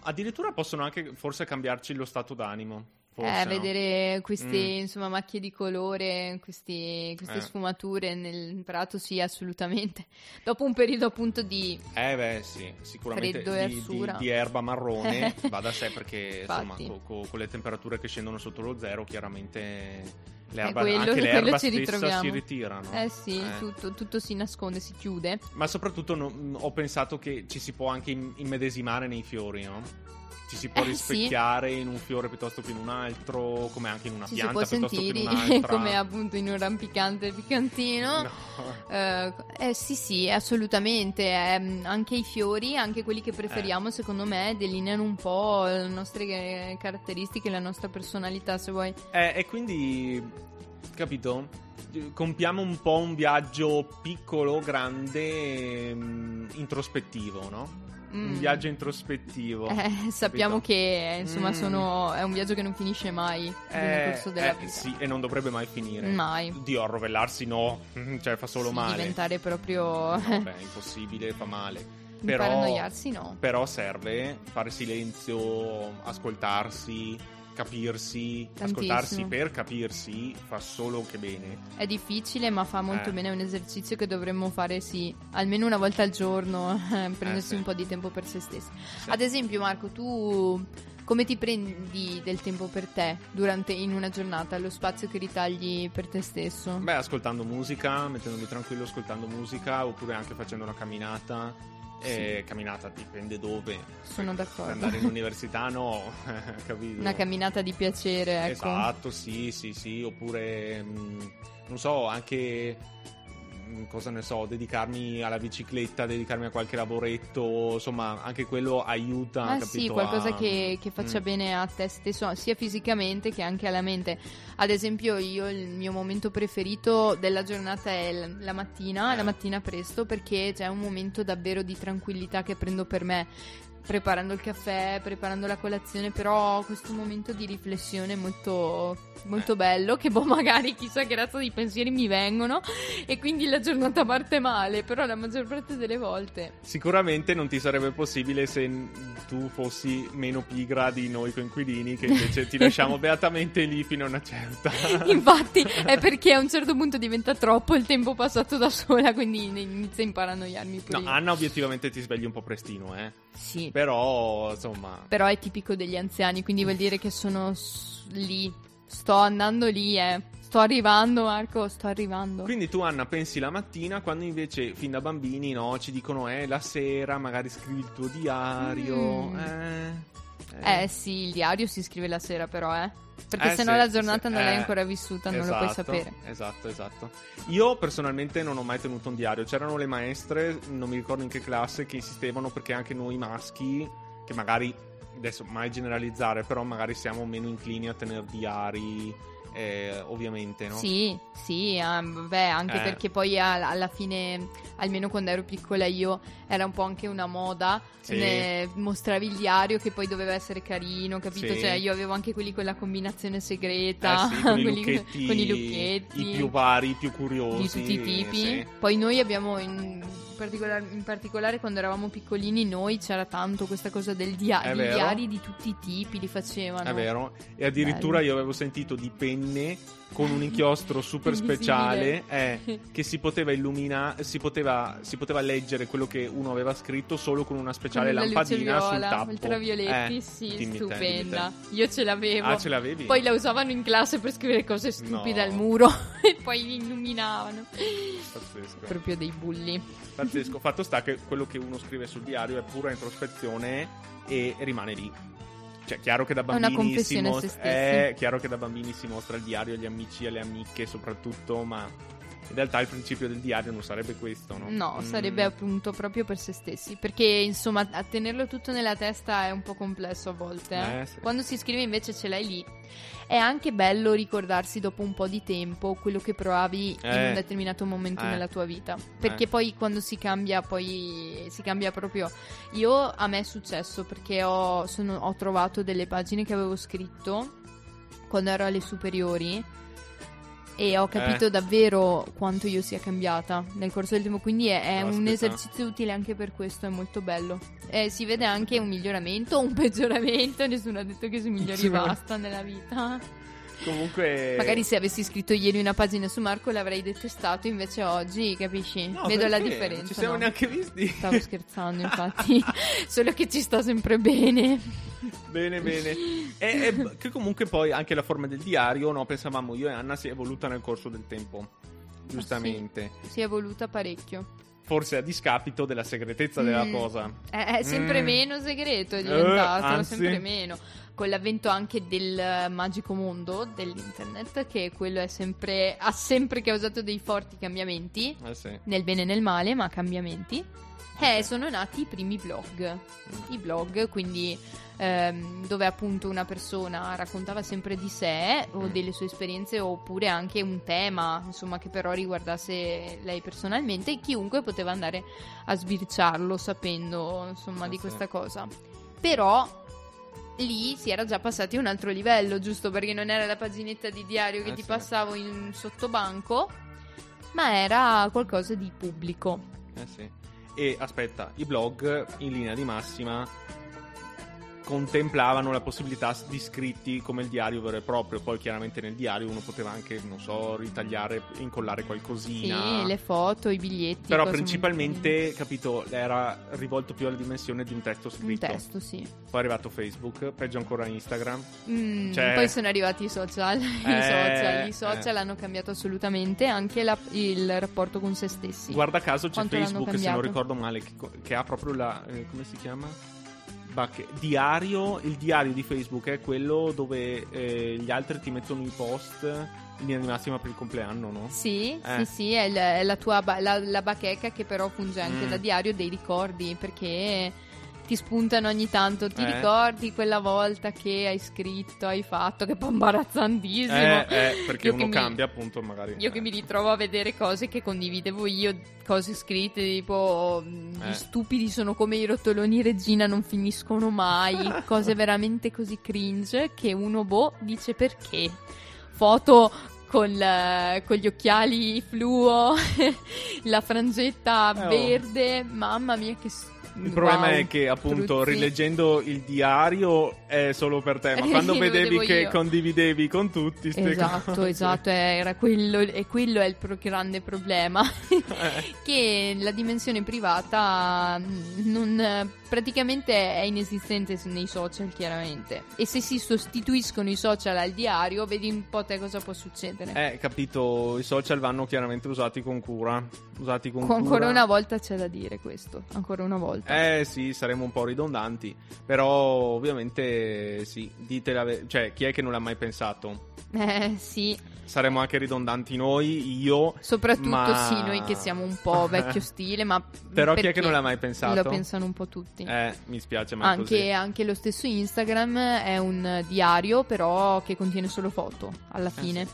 addirittura possono anche forse cambiarci lo stato d'animo. Forse, eh, no? vedere queste Mm. insomma macchie di colore, questi- queste Eh. sfumature nel prato, sì, assolutamente. Dopo un periodo appunto di Eh beh sì, sicuramente Freddo di, di- di erba marrone va da sé perché insomma co- co- con le temperature che scendono sotto lo zero chiaramente l'erba, quello- anche l'erba stessa si ritira. no? Eh sì, Eh. Tutto, tutto si nasconde, si chiude. Ma soprattutto no- ho pensato che ci si può anche im- immedesimare nei fiori, no? Ci si può Eh, sì. rispecchiare in un fiore piuttosto che in un altro, come anche in una Ci si pianta può piuttosto che in sentire un'altra. come appunto in un rampicante piccantino. No. Eh, eh, sì, sì, assolutamente. Ehm, anche i fiori, anche quelli che preferiamo, Eh. secondo me, delineano un po' le nostre caratteristiche, la nostra personalità, se vuoi. Eh, e quindi, capito? Compiamo un po' un viaggio piccolo, grande, mh, introspettivo, no? Un Mm. viaggio introspettivo. Eh, sappiamo capito? che insomma Mm. sono, è un viaggio che non finisce mai nel Eh, corso della eh, vita. sì, e non dovrebbe mai finire. Mai. Dio, arrovellarsi no, cioè fa solo Sì, male. diventare proprio No, beh, impossibile, fa male. Però, pare annoiarsi, no. però serve fare silenzio, ascoltarsi, capirsi, Tantissimo. ascoltarsi per capirsi fa solo che bene. È difficile, ma fa molto Eh. bene. È un esercizio che dovremmo fare, sì, almeno una volta al giorno, prendersi sì. un po' di tempo per se stessi. Sì. Ad esempio, Marco, tu come ti prendi del tempo per te durante in una giornata, lo spazio che ritagli per te stesso? Beh, ascoltando musica, mettendomi tranquillo ascoltando musica, oppure anche facendo una camminata. Eh, camminata dipende dove. Sono Per d'accordo. andare in università no, capito? Una camminata di piacere, ecco. Esatto, sì, sì, sì, oppure mh, non so, anche cosa ne so, dedicarmi alla bicicletta, dedicarmi a qualche lavoretto, insomma, anche quello aiuta, Ah capito? sì, qualcosa a- che, che faccia Mm. bene a te stesso, sia fisicamente che anche alla mente. Ad esempio, io il mio momento preferito della giornata è la mattina, Eh. la mattina presto, perché c'è un momento davvero di tranquillità che prendo per me. Preparando il caffè, preparando la colazione, però questo momento di riflessione molto, molto bello, che boh, magari chissà che razza di pensieri mi vengono e quindi la giornata parte male, però la maggior parte delle volte. Sicuramente non ti sarebbe possibile se tu fossi meno pigra di noi coinquilini, che invece ti lasciamo beatamente lì fino a una certa. Infatti è perché a un certo punto diventa troppo il tempo passato da sola, quindi inizia a imparanoiarmi pure No. Anna obiettivamente ti svegli un po' prestino, eh. Sì, Però, insomma... però è tipico degli anziani, quindi vuol dire che sono s- lì, sto andando lì, eh. Sto arrivando, Marco, sto arrivando. Quindi tu Anna pensi la mattina quando invece fin da bambini no, ci dicono eh la sera magari scrivi il tuo diario Mm. eh, Eh sì, il diario si scrive la sera però, eh. Perché Eh, sennò sì, la giornata sì, non l'hai eh, ancora vissuta, non lo puoi esatto, sapere. Esatto, esatto. Io personalmente non ho mai tenuto un diario. C'erano le maestre, non mi ricordo in che classe, che insistevano perché anche noi maschi, che magari adesso mai generalizzare, però magari siamo meno inclini a tenere diari, eh, ovviamente, no? Sì, sì, ah, beh, anche Eh. perché poi a- alla fine, almeno quando ero piccola io, era un po' anche una moda, Sì. ne- mostravi il diario che poi doveva essere carino, capito? Sì. Cioè io avevo anche quelli con la combinazione segreta, Eh sì, con, i quelli lucchetti, con i lucchetti. i più vari, i più curiosi. di tutti i tipi. Poi noi abbiamo in, particolar- in particolare quando eravamo piccolini, noi c'era tanto questa cosa del diario. I diari di tutti i tipi li facevano. È vero. E addirittura Bello. io avevo sentito di penne con un inchiostro super speciale eh, che si poteva illuminare, si poteva, si poteva leggere quello che uno aveva scritto solo con una speciale Con lampadina sul tappo. ultravioletti, Eh, sì, dimmi te, stupenda. te. Io ce l'avevo. Ah, ce l'avevi? Poi la usavano in classe per scrivere cose stupide No. al muro e poi li illuminavano. Pazzesco. Proprio dei bulli. Pazzesco. Fatto sta che quello che uno scrive sul diario è pura introspezione e rimane lì. Cioè, chiaro che da bambini si mostra. È chiaro che da bambini si mostra il diario agli amici e alle amiche, soprattutto, ma in realtà il principio del diario non sarebbe questo, no? No, Mm. sarebbe appunto proprio per se stessi. Perché insomma, a tenerlo tutto nella testa è un po' complesso a volte. eh. Eh, sì. Quando si scrive invece ce l'hai lì. È anche bello ricordarsi dopo un po' di tempo quello che provavi in Eh. un determinato momento Eh. nella tua vita. Perché Eh. poi quando si cambia, poi si cambia proprio. Io a me è successo perché ho, sono- ho trovato delle pagine che avevo scritto quando ero alle superiori. E ho capito Eh. davvero quanto io sia cambiata nel corso del tempo. Quindi è, è un esercizio utile anche per questo, è molto bello. Eh, si vede anche un miglioramento o un peggioramento. Nessuno ha detto che si migliori Sì, basta nella vita. Comunque. Magari se avessi scritto ieri una pagina su Marco l'avrei detestato, invece oggi, capisci? No, Vedo la differenza. Non ci siamo no? neanche visti. Stavo scherzando, infatti. Solo che ci sta sempre bene. bene, bene. E, e che comunque poi anche la forma del diario, no? Pensavamo io e Anna si è evoluta nel corso del tempo. Giustamente. Si è evoluta parecchio. Forse a discapito della segretezza della Mm. cosa. È, è sempre Mm. meno segreto, è Eh, diventato anzi. sempre meno. Con l'avvento anche del eh, magico mondo dell'internet, che quello è sempre, ha sempre causato dei forti cambiamenti, Eh sì. nel bene e nel male, ma cambiamenti. Eh, sono nati i primi blog. I blog, quindi ehm, dove appunto una persona raccontava sempre di sé o Mm. delle sue esperienze oppure anche un tema, insomma, che però riguardasse lei personalmente e chiunque poteva andare a sbirciarlo sapendo, insomma, Eh di sì. questa cosa. Però lì si era già passati a un altro livello, giusto perché non era la paginetta di diario che Eh ti sì. passavo in sottobanco, ma era qualcosa di pubblico. Eh sì. E aspetta, i blog in linea di massima contemplavano la possibilità di scritti come il diario vero e proprio. Poi chiaramente nel diario uno poteva anche, non so, ritagliare, incollare qualcosina. Sì, le foto, i biglietti. Però principalmente, capito, era rivolto più alla dimensione di un testo scritto. Un testo, sì. Poi è arrivato Facebook, peggio ancora Instagram. Mm, Cioè- Poi sono arrivati i social. I Eh, social, I social eh. hanno cambiato assolutamente anche la- il rapporto con se stessi. Guarda caso c'è Quanto Facebook, se non ricordo male, che, che ha proprio la... eh, come si chiama? Bac- diario, il diario di Facebook è quello dove eh, gli altri ti mettono i post in linea di massima per il compleanno, no? Sì, Eh. sì, sì, è, l- è la tua ba- la, la bacheca che però funge anche Mm. da diario dei ricordi perché ti spuntano ogni tanto. Ti Eh. ricordi quella volta che hai scritto, hai fatto, che è imbarazzantissimo. Eh, eh, perché Io uno che mi- cambia appunto magari. Io che mi ritrovo a vedere cose che condividevo io, cose scritte tipo "Mm, gli Eh. stupidi sono come i rotoloni Regina non finiscono mai, cose veramente così cringe che uno boh dice perché. Foto con, eh, con gli occhiali fluo, la frangetta Eh, oh. verde, mamma mia che... Il problema wow, è che appunto Truzzi. rileggendo il diario è solo per te, ma quando Lo vedevi che io. condividevi con tutti Esatto, cose- esatto, era quello, e quello è il pro- grande problema. Eh, che la dimensione privata mh, non, praticamente è inesistente nei social, chiaramente. E se si sostituiscono i social al diario, vedi un po' te cosa può succedere. Eh, capito, i social vanno chiaramente usati con cura. Usati con Co- cura. Ancora una volta c'è da dire questo. Ancora una volta. Eh sì, saremo un po' ridondanti, però ovviamente sì, dite la ve- cioè chi è che non l'ha mai pensato? Eh, sì, Saremo anche ridondanti noi, io, soprattutto Ma- sì, noi che siamo un po' vecchio stile, ma però chi è che non l'ha mai pensato? Lo pensano un po' tutti. Eh, mi spiace, ma Anche, anche lo stesso Instagram è un diario, però che contiene solo foto alla fine.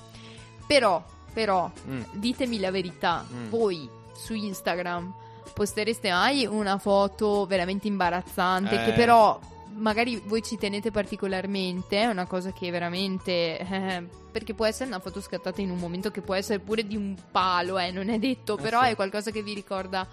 Però, però, Eh, Mm. ditemi la verità, Mm. voi su Instagram postereste mai una foto veramente imbarazzante Eh. che però magari voi ci tenete particolarmente, è una cosa che veramente eh, perché può essere una foto scattata in un momento che può essere pure di un palo, eh, non è detto, Eh, però sì. è qualcosa che vi ricorda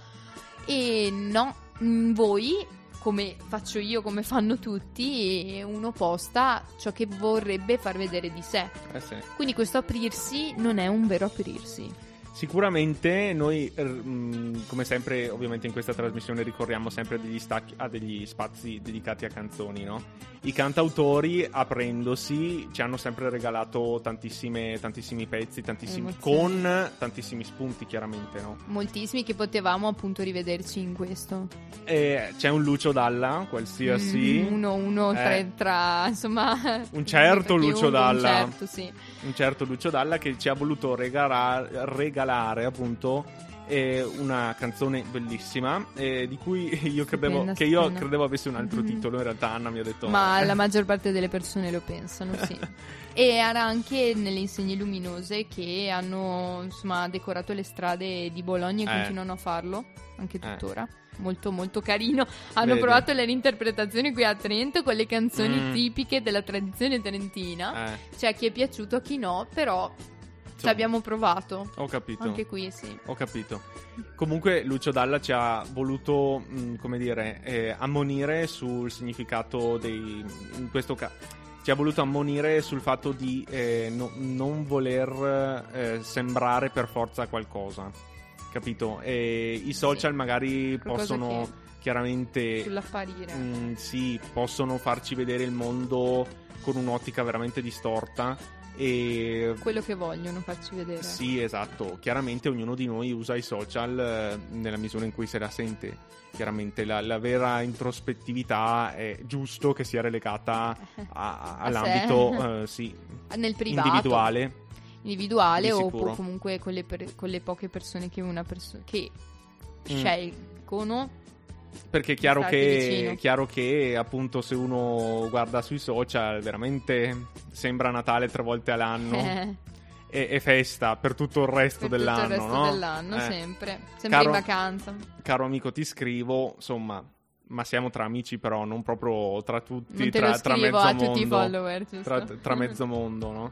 e no, mm, voi come faccio io, come fanno tutti, uno posta ciò che vorrebbe far vedere di sé. Eh sì. Quindi questo aprirsi non è un vero aprirsi. Sicuramente noi, er, mh, come sempre, ovviamente in questa trasmissione ricorriamo sempre degli stacchi, a degli spazi dedicati a canzoni, no? I cantautori, aprendosi, ci hanno sempre regalato tantissime, tantissimi pezzi, tantissimi, con tantissimi spunti, chiaramente, no? Moltissimi che potevamo appunto rivederci in questo. E c'è un Lucio Dalla, qualsiasi, Mm, uno, uno Eh. tra, tra, insomma... Un certo Lucio Dalla. Un certo, sì. Un certo Lucio Dalla, che ci ha voluto regala- regalare appunto eh, una canzone bellissima eh, di cui io credevo Stupenda, che io stupenda. credevo avesse un altro Mhm. titolo in realtà Anna mi ha detto Ma eh, la maggior parte delle persone lo pensano, sì. e era anche nelle insegne luminose che hanno insomma decorato le strade di Bologna e Eh. continuano a farlo anche Eh. tuttora. Molto molto carino. Hanno Vedi. provato le reinterpretazioni qui a Trento con le canzoni Mm. tipiche della tradizione trentina. eh, C'è a chi è piaciuto, a chi no, però ci abbiamo provato. ho capito Anche qui, sì. ho capito comunque Lucio Dalla ci ha voluto mh, come dire eh, ammonire sul significato dei in questo caso ci ha voluto ammonire sul fatto di eh, no- non voler eh, sembrare per forza qualcosa capito e i social magari Qualcosa possono che- chiaramente Sull'apparire. mm, sì possono farci vedere il mondo con un'ottica veramente distorta e Quello che vogliono farci vedere. sì, esatto. Chiaramente ognuno di noi usa i social eh, nella misura in cui se la sente. Chiaramente la, la vera introspettività è giusto che sia relegata a- A all'ambito eh, sì, Nel privato. individuale. Individuale Di o comunque con le, per- con le poche persone che una persona che Mm. scelgono Perché è chiaro che, chiaro che appunto se uno guarda sui social veramente sembra Natale tre volte all'anno eh, e, e festa per tutto il resto per dell'anno, tutto il resto no? dell'anno Eh. sempre sempre Caro- in vacanza caro amico, ti scrivo, insomma, ma siamo tra amici, però non proprio tra tutti, non te tra, lo tra mezzo a mondo. tutti i follower giusto? tra, tra mezzo mondo, no?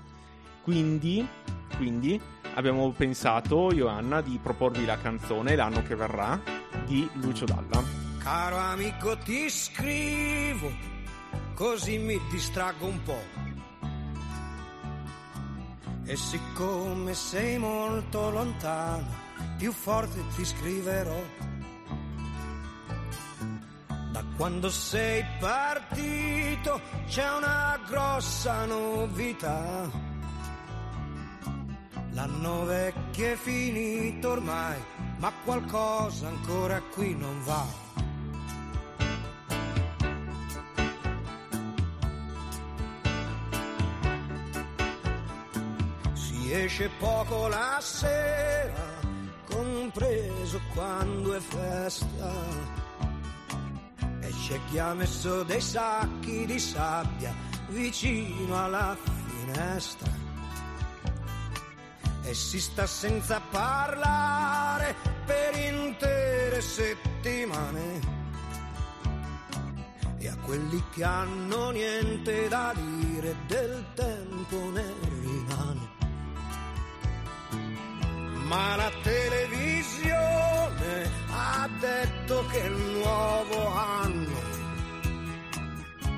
Quindi, quindi abbiamo pensato, io e Anna, di proporvi la canzone l'anno che verrà di Lucio Dalla. Caro amico ti scrivo, così mi distraggo un po'. E siccome sei molto lontano, più forte ti scriverò. Da quando sei partito c'è una grossa novità. L'anno vecchio è finito ormai, ma qualcosa ancora qui non va. Si esce poco la sera, compreso quando è festa. E C'è chi ha messo dei sacchi di sabbia vicino alla finestra e si sta senza parlare per intere settimane. E a quelli che hanno niente da dire del tempo ne rimane. Ma la televisione ha detto che il nuovo anno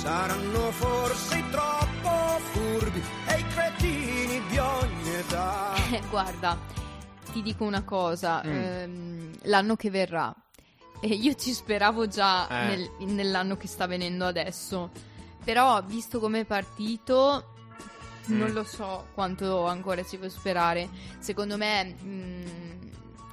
Saranno forse troppo furbi e i cretini di ogni età. Eh, guarda, ti dico una cosa, Mm. ehm, l'anno che verrà, e io ci speravo già Eh. nel- nell'anno che sta venendo adesso, però visto come è partito, non Mm. lo so quanto ancora ci può sperare. Secondo me... mm,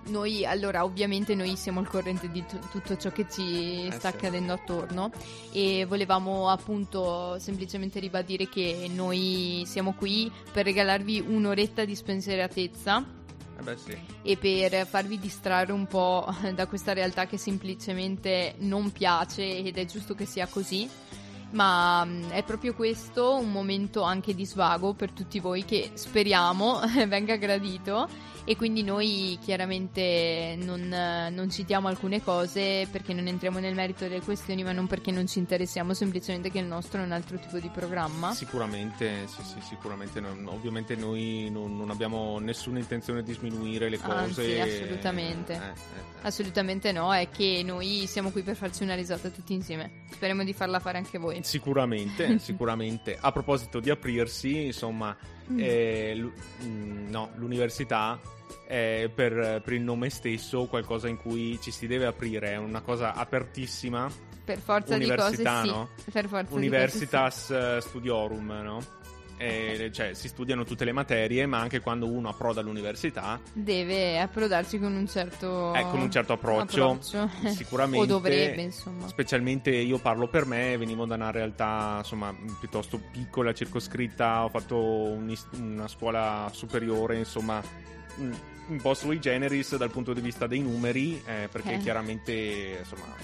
noi, allora, ovviamente noi siamo al corrente di tu- tutto ciò che ci Eh, sta sì. accadendo attorno e volevamo appunto semplicemente ribadire che noi siamo qui per regalarvi un'oretta di spensieratezza Eh beh sì. e per farvi distrarre un po' da questa realtà che semplicemente non piace ed è giusto che sia così. Ma mm, è proprio questo un momento anche di svago per tutti voi che speriamo venga gradito e quindi noi chiaramente non, non citiamo alcune cose perché non entriamo nel merito delle questioni ma non perché non ci interessiamo semplicemente che il nostro è un altro tipo di programma. Sicuramente, sì, sì, sicuramente. non- ovviamente noi non, non abbiamo nessuna intenzione di sminuire le cose. Anzi, assolutamente. Eh, eh, eh. Assolutamente no, è che noi siamo qui per farci una risata tutti insieme. Speriamo di farla fare anche voi. Sicuramente, sicuramente. A proposito di aprirsi, insomma, Mm. eh, l'u- mm, no, l'università è per, per il nome stesso qualcosa in cui ci si deve aprire, è una cosa apertissima. Per forza di cose sì. Per forza Universitas eh, Studiorum, no? E, cioè, si studiano tutte le materie, ma anche quando uno approda all'università. Deve approdarci con un certo eh, con un certo approccio, approccio. sicuramente. o dovrebbe, insomma. Specialmente io parlo per me, venivo da una realtà insomma piuttosto piccola, circoscritta, ho fatto un'is- una scuola superiore, insomma un, po' sui generis dal punto di vista dei numeri, eh, perché Eh. chiaramente insomma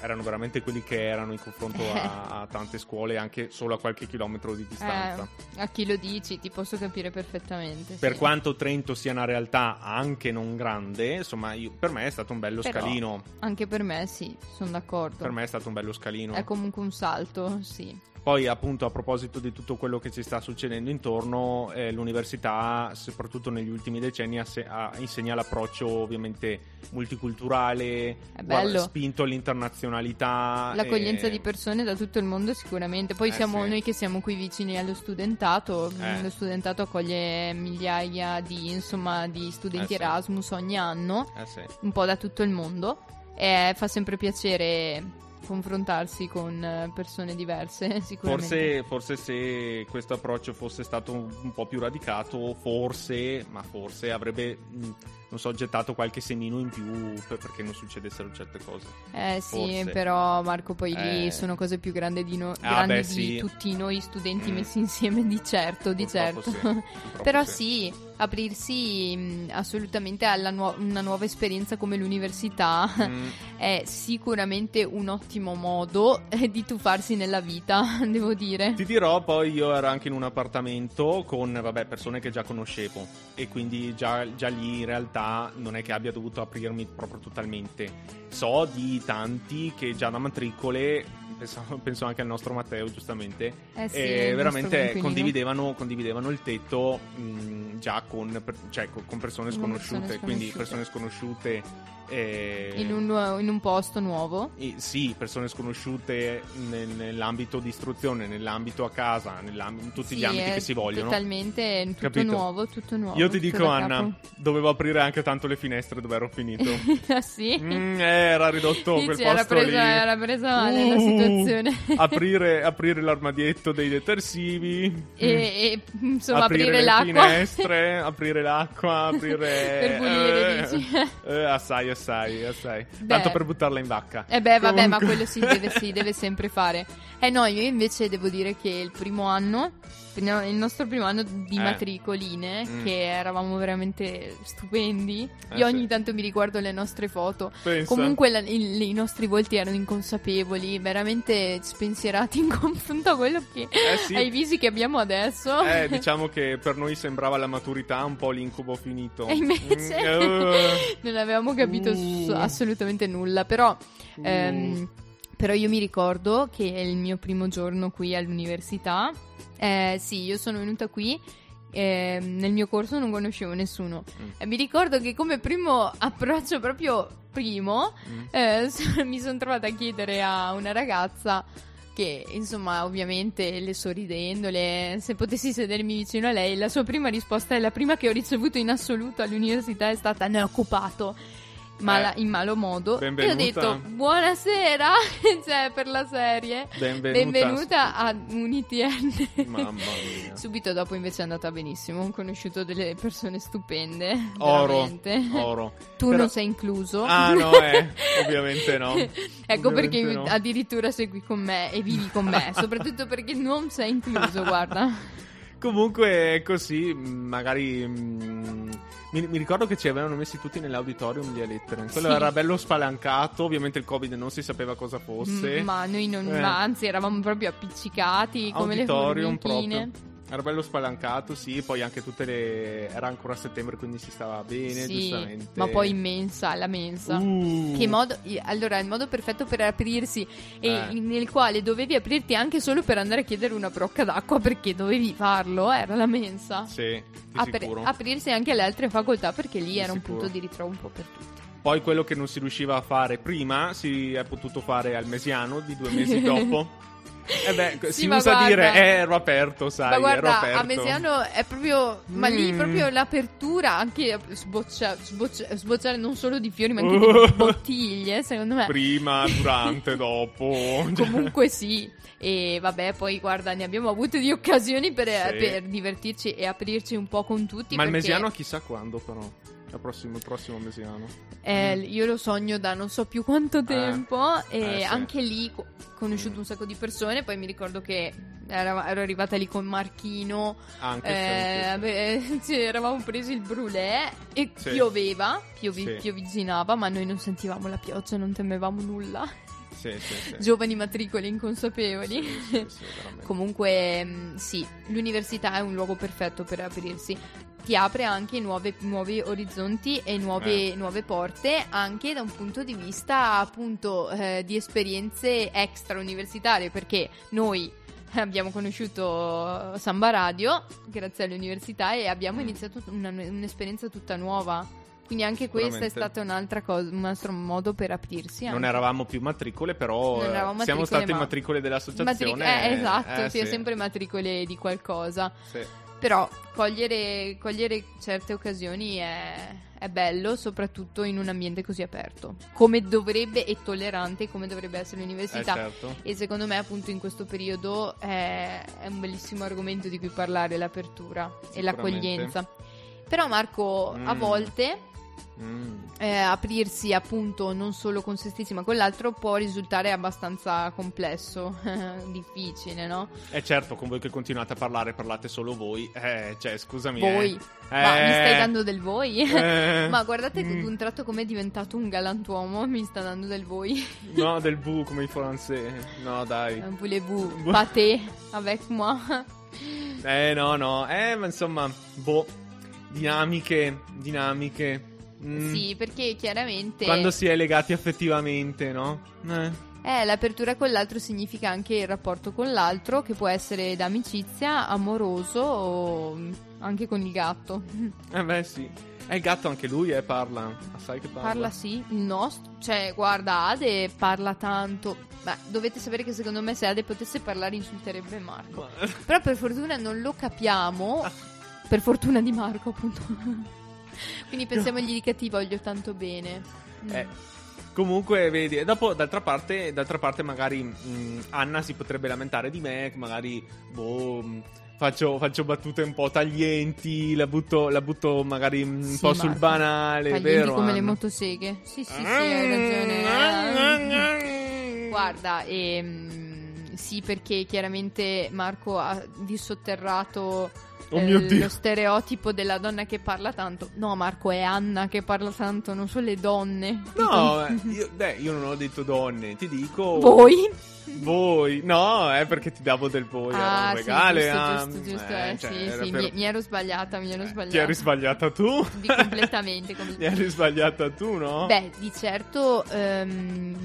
erano veramente quelli che erano in confronto a, a tante scuole, anche solo a qualche chilometro di distanza. Eh, a chi lo dici ti posso capire perfettamente. Per sì. quanto Trento sia una realtà anche non grande, insomma, io- per me è stato un bello Però- scalino. Anche per me sì, sono d'accordo. Per me è stato un bello scalino. È comunque un salto, sì. Poi, appunto, a proposito di tutto quello che ci sta succedendo intorno, eh, l'università, soprattutto negli ultimi decenni, ha, se- ha- insegna l'approccio ovviamente multiculturale, guarda, spinto all'internazionalità. L'accoglienza e- di persone da tutto il mondo sicuramente. Poi Eh, siamo sì. noi che siamo qui vicini allo studentato. Eh. Lo studentato accoglie migliaia di, insomma, di studenti Eh, sì. Erasmus ogni anno, Eh, sì. un po' da tutto il mondo. E fa sempre piacere confrontarsi con eh, persone diverse, sicuramente. Forse, forse se questo approccio fosse stato un, un po' più radicato, forse, ma forse avrebbe, mh, non so, gettato qualche semino in più per- perché non succedessero certe cose. Eh sì, forse. però Marco, poi lì Eh. sono cose più grandi di, no- Ah, grandi beh, di sì. tutti noi studenti Mm. messi insieme, di certo, di Purtroppo certo. sì, Però sì. sì, aprirsi mh, assolutamente alla nuo- una nuova esperienza come l'università Mm, è sicuramente un ottimo modo eh, di tuffarsi nella vita, devo dire. Ti dirò, poi io ero anche in un appartamento con vabbè, persone che già conoscevo e quindi già, già lì in realtà realtà non è che abbia dovuto aprirmi proprio totalmente. So di tanti che già da matricole, penso, penso anche al nostro Matteo giustamente, Eh sì, e nostro veramente condividevano, condividevano il tetto mh, già con, per- cioè, con- persone Con sconosciute, persone quindi persone sconosciute. Eh, In un, nuo- in un posto nuovo. e sì, persone sconosciute nel- nell'ambito di istruzione, nell'ambito a casa, in tutti Sì, gli ambiti che si vogliono. Totalmente tutto Capito? nuovo, tutto nuovo. Io ti dico, Anna, capo. dovevo aprire anche tanto le finestre dove ero finito. ah sì? Mm, era ridotto Dici, quel era posto presa, lì. era presa male la Uh, situazione. aprire, aprire l'armadietto dei detersivi. e, e, insomma aprire, le l'acqua. finestre, aprire l'acqua, aprire... Per pulire, eh, dici? eh, assai, assai, assai. Beh. Tanto per buttarla in vacca. Eh beh, vabbè, ma Comunque- quello si deve, si deve sempre fare. Eh no, io invece devo dire che il primo anno, il nostro primo anno di Eh. matricoline, Mm. che eravamo veramente stupendi, Eh, io sì. ogni tanto mi riguardo le nostre foto. Pensa. Comunque la- il- i nostri volti erano inconsapevoli, veramente spensierati in confronto a quello che... Eh sì. ai visi che abbiamo adesso. Eh, diciamo che per noi sembrava la maturità un po' l'incubo finito. E invece Mm, eh, non avevamo capito s- assolutamente nulla. Però, uh. ehm, però io mi ricordo che è il mio primo giorno qui all'università. Eh, sì, io sono venuta qui. ehm, nel mio corso non conoscevo nessuno. Mm. E mi ricordo che come primo approccio, proprio primo, Mm. eh, so- mi sono trovata a chiedere a una ragazza che insomma ovviamente le sorridendole se potessi sedermi vicino a lei la sua prima risposta è la prima che ho ricevuto in assoluto all'università è stata ne ho occupato mala- Eh, in malo modo e ho benvenuta. detto buonasera cioè per la serie Benvenuta. benvenuta a UniTN Mamma mia. subito dopo invece è andata benissimo ho conosciuto delle persone stupende Oro. veramente. Oro. tu Però- non sei incluso Ah, no, eh. Ovviamente no. Ecco Ovviamente perché no. addirittura sei qui con me e vivi con me, soprattutto perché non sei incluso, guarda. Comunque è così, magari... mh, mi, mi ricordo che ci avevano messi tutti nell'auditorium le lettere. Quello Sì. era bello spalancato, ovviamente il covid non si sapeva cosa fosse. Mm, Ma noi non, Eh. ma anzi eravamo proprio appiccicati come Auditorium le formichine. proprio. Era bello spalancato, sì, poi anche tutte le... Era ancora a settembre, quindi si stava bene, Sì, giustamente. ma poi in mensa, la mensa. Uh. Che modo, allora, il modo perfetto per aprirsi e Eh. nel quale dovevi aprirti anche solo per andare a chiedere una brocca d'acqua perché dovevi farlo, era la mensa. Sì, sicuro. aprirsi anche alle altre facoltà perché lì Di era un sicuro. punto di ritrovo un po' per tutti. Poi quello che non si riusciva a fare prima si è potuto fare al mesiano di due mesi dopo. E beh, Sì, si usa guarda- dire, eh, ero aperto, sai, Ma ero guarda, aperto. a Mesiano è proprio. Ma lì Mm. proprio l'apertura, anche sboccia- sboccia- sbocciare non solo di fiori, ma anche di bottiglie, secondo me. Prima, durante, dopo. Comunque sì. E vabbè, poi guarda, ne abbiamo avute di occasioni per, Sì. per divertirci e aprirci un po' con tutti. Ma il perché, mesiano chissà quando, però. Il prossimo, il prossimo mesiano. eh, io lo sogno da non so più quanto tempo. e eh, sì. anche lì ho conosciuto Mm. un sacco di persone. Poi mi ricordo che ero, ero arrivata lì con Marchino. Anche Eh, se- beh, ci eravamo presi il brulè e Sì. pioveva, piovi- Sì. piovigginava, ma noi non sentivamo la pioggia, non temevamo nulla. Sì, sì. Giovani matricoli inconsapevoli. Comunque, mh, sì, l'università è un luogo perfetto per aprirsi. Ti apre anche nuove- nuovi orizzonti e nuove, Eh. nuove porte, anche da un punto di vista appunto eh, di esperienze extra universitarie, perché noi abbiamo conosciuto Samba Radio grazie all'università e abbiamo iniziato una- un'esperienza tutta nuova. Quindi anche questa è stata un'altra cosa, un altro modo per aprirsi. Non anche. eravamo più matricole, però Non eh, eravamo siamo matricole, state ma- matricole dell'associazione. Matric- eh, esatto, eh, sì, è sempre matricole di qualcosa. Sì. Però cogliere, cogliere certe occasioni è, è bello, soprattutto in un ambiente così aperto. Come dovrebbe e tollerante come dovrebbe essere Eh, l'università. certo. E secondo me, appunto, in questo periodo è, è un bellissimo argomento di cui parlare l'apertura e l'accoglienza. Però, Marco, a Mm. volte Mm. eh, aprirsi appunto non solo con se stessi ma con l'altro può risultare abbastanza complesso, difficile, no? Eh certo, con voi che continuate a parlare, parlate solo voi. Eh, cioè, scusami. Voi. eh. Ma Eh, mi stai dando del voi? eh, Ma guardate mm. un tratto come è diventato un galantuomo, mi sta dando del voi. No, del bu come i francesi. No, dai. Voulez-vous pâté avec moi? Eh, no, no. Eh, ma insomma, boh. Dinamiche, dinamiche. Mm. Sì, perché chiaramente Quando si è legati affettivamente, no? Eh. eh, l'apertura con l'altro significa anche il rapporto con l'altro, che può essere d'amicizia, amoroso o mm, anche con il gatto. Eh beh, sì. E il gatto anche lui, eh, parla. Assai che parla. Parla sì, il nostro, cioè guarda Ade parla tanto. Ma dovete sapere che secondo me se Ade potesse parlare insulterebbe Marco. Ma- Però per fortuna non lo capiamo. Per fortuna di Marco, appunto. Quindi pensiamogli che ti voglio tanto bene. Mm. Eh, comunque, vedi, e dopo, d'altra parte, d'altra parte magari mh, Anna si potrebbe lamentare di me, magari, boh, mh, faccio, faccio battute un po' taglienti, la butto, la butto magari un Sì, po' sul Marco. banale, Taglienti vero? come le Anna? motoseghe. Sì, sì, sì, hai ragione. Guarda, ehm, sì, perché chiaramente Marco ha dissotterrato Oh eh, mio Dio. lo stereotipo della donna che parla tanto. No, Marco, è Anna che parla tanto, non sono le donne. No, eh, io, beh, io non ho detto donne, ti dico... Voi? Voi? No, è perché ti davo del voi, era ah, un sì, regale. giusto, ah, giusto, giusto. eh, eh, cioè, sì, era sì, per- mi, mi ero sbagliata, mi ero sbagliata. Ti eri sbagliata tu? Di completamente, Ti completamente. eri sbagliata tu, no? Beh, di certo ehm,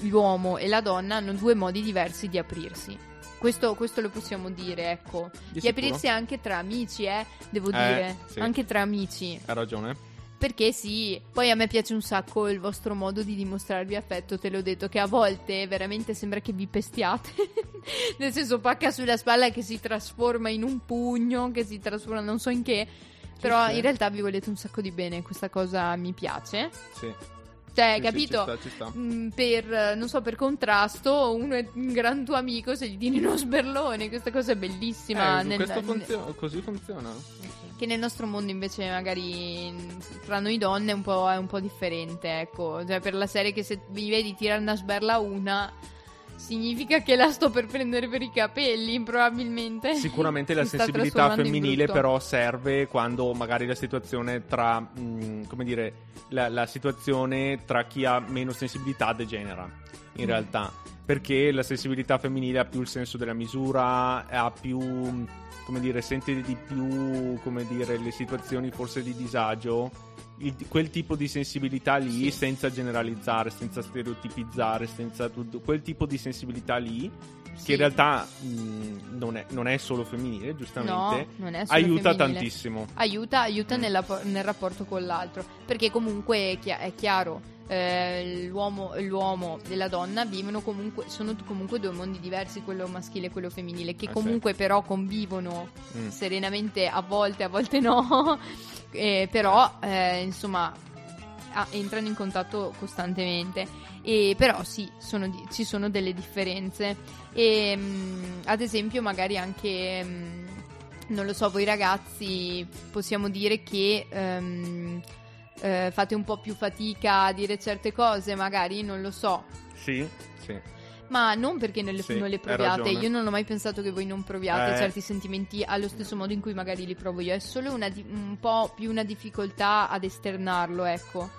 l'uomo e la donna hanno due modi diversi di aprirsi. Questo, questo lo possiamo dire, ecco. Di Di, aprirsi anche tra amici, eh, devo Eh, dire. sì. Anche tra amici. Hai ragione. Perché sì, poi a me piace un sacco il vostro modo di dimostrarvi affetto, te l'ho detto, che a volte veramente sembra che vi pestiate. Nel senso, pacca sulla spalla che si trasforma in un pugno, che si trasforma non so in che. Però sì. in realtà vi volete un sacco di bene, questa cosa mi piace. Sì. Cioè, Sì, sì, capito? ci sta, ci sta. Mm, per, non so, per contrasto, uno è un gran tuo amico se gli tieni uno sberlone. Questa cosa è bellissima. Eh, nel- questo nel- così funziona. che nel nostro mondo invece magari mm, tra noi donne è un po', è un po' differente, ecco. Cioè, per la serie che se mi vedi tirare una sberla a una, significa che la sto per prendere per i capelli, probabilmente. Sicuramente la sensibilità femminile però serve quando magari la situazione tra, mh, come dire, la, la situazione tra chi ha meno sensibilità degenera, in Mm. realtà. Perché la sensibilità femminile ha più il senso della misura, ha più, come dire, sente di più, come dire, le situazioni forse di disagio. Il- quel tipo di sensibilità lì, Sì. senza generalizzare, senza stereotipizzare, senza tutto, quel tipo di sensibilità lì, Sì. che in realtà mh, non, è, non è solo femminile, giustamente, No, solo aiuta femminile. tantissimo. Aiuta, aiuta Mm. nella- nel rapporto con l'altro, perché comunque è, chia- è chiaro, eh, l'uomo, l'uomo e la donna vivono comunque, sono comunque due mondi diversi, quello maschile e quello femminile, che Eh, comunque però convivono Mm. serenamente a volte, a volte no, Eh, però eh, insomma ah, entrano in contatto costantemente. E però sì, sono ci sono delle differenze. E mm, ad esempio, magari anche. mm, non lo so, voi ragazzi possiamo dire che ehm, eh, fate un po' più fatica a dire certe cose, magari, non lo so. Sì, sì. Ma non perché non le, Sì, non le proviate, io non ho mai pensato che voi non proviate Eh. certi sentimenti allo stesso modo in cui magari li provo io, è solo una un po' più una difficoltà ad esternarlo, ecco.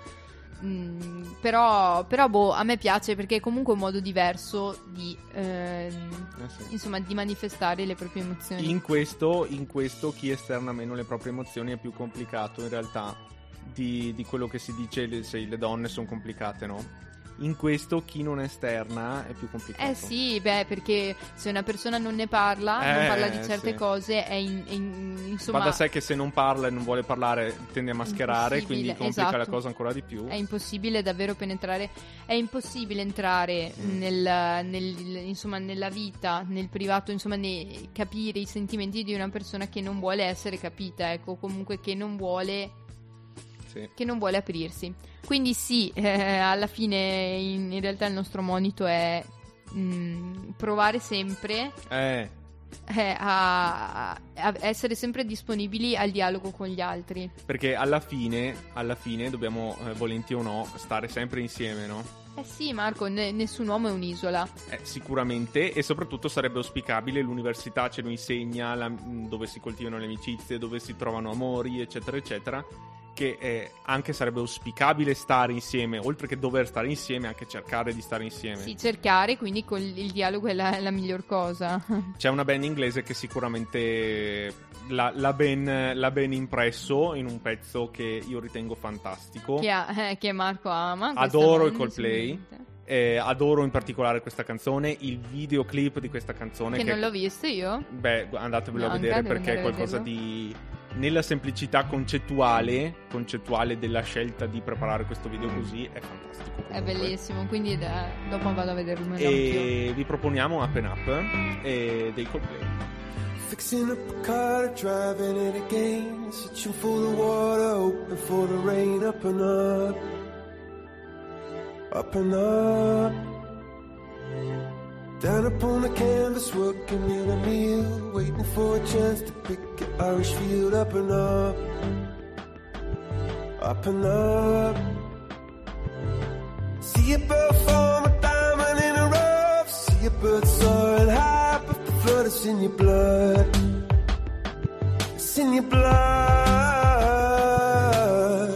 Mm, però, però, boh, a me piace perché è comunque un modo diverso di, ehm, Eh sì. insomma, di manifestare le proprie emozioni. In questo, in questo chi esterna meno le proprie emozioni è più complicato in realtà di, di quello che si dice le, se le donne sono complicate, no? In questo chi non esterna è più complicato. Eh sì, beh, perché se una persona non ne parla, non Eh, parla di certe sì. cose, è in- è in- insomma... Va da sé che se non parla e non vuole parlare tende a mascherare, quindi complica la esatto. cosa ancora di più. È impossibile davvero penetrare, è impossibile entrare Mm. nel, nel- insomma, nella vita, nel privato, insomma, ne- capire i sentimenti di una persona che non vuole essere capita, ecco, comunque che non vuole, Sì. che non vuole aprirsi. Quindi sì, eh, alla fine in, in realtà il nostro monito è mm, provare sempre Eh, eh, a, a essere sempre disponibili al dialogo con gli altri. perché alla fine, alla fine dobbiamo, eh, volenti o no, stare sempre insieme, no? Eh sì, Marco, ne- nessun uomo è un'isola. Eh, sicuramente e soprattutto sarebbe auspicabile, l'università ce lo insegna, la- dove si coltivano le amicizie, dove si trovano amori, eccetera, eccetera. Che eh, anche sarebbe auspicabile stare insieme, oltre che dover stare insieme, anche cercare di stare insieme. Sì, cercare, quindi con il dialogo è la, la miglior cosa. C'è una band inglese che sicuramente l'ha, l'ha ben, l'ha ben impresso in un pezzo che io ritengo fantastico. che, ha- eh, che Marco ama. Adoro i band, Coldplay. Eh, adoro in particolare questa canzone, il videoclip di questa canzone. Che non l'ho visto io. Beh, andatevelo a Bianca, vedere perché è a qualcosa di... Nella semplicità concettuale, concettuale della scelta di preparare questo video così è fantastico. È comunque. bellissimo, quindi eh, dopo vado a lo anch'io. E vi proponiamo Up and Up eh, dei Coldplay. Fixing up a car, driving it again. Searching for the water, hoping for the rain. Up and up, up and up. Down upon the canvas, working in a meal. Waiting for a chance to pick Irish field. Up and up, up and up. See a bird form a diamond in a rough. See a bird soaring high, but the flood is in your blood. It's in your blood.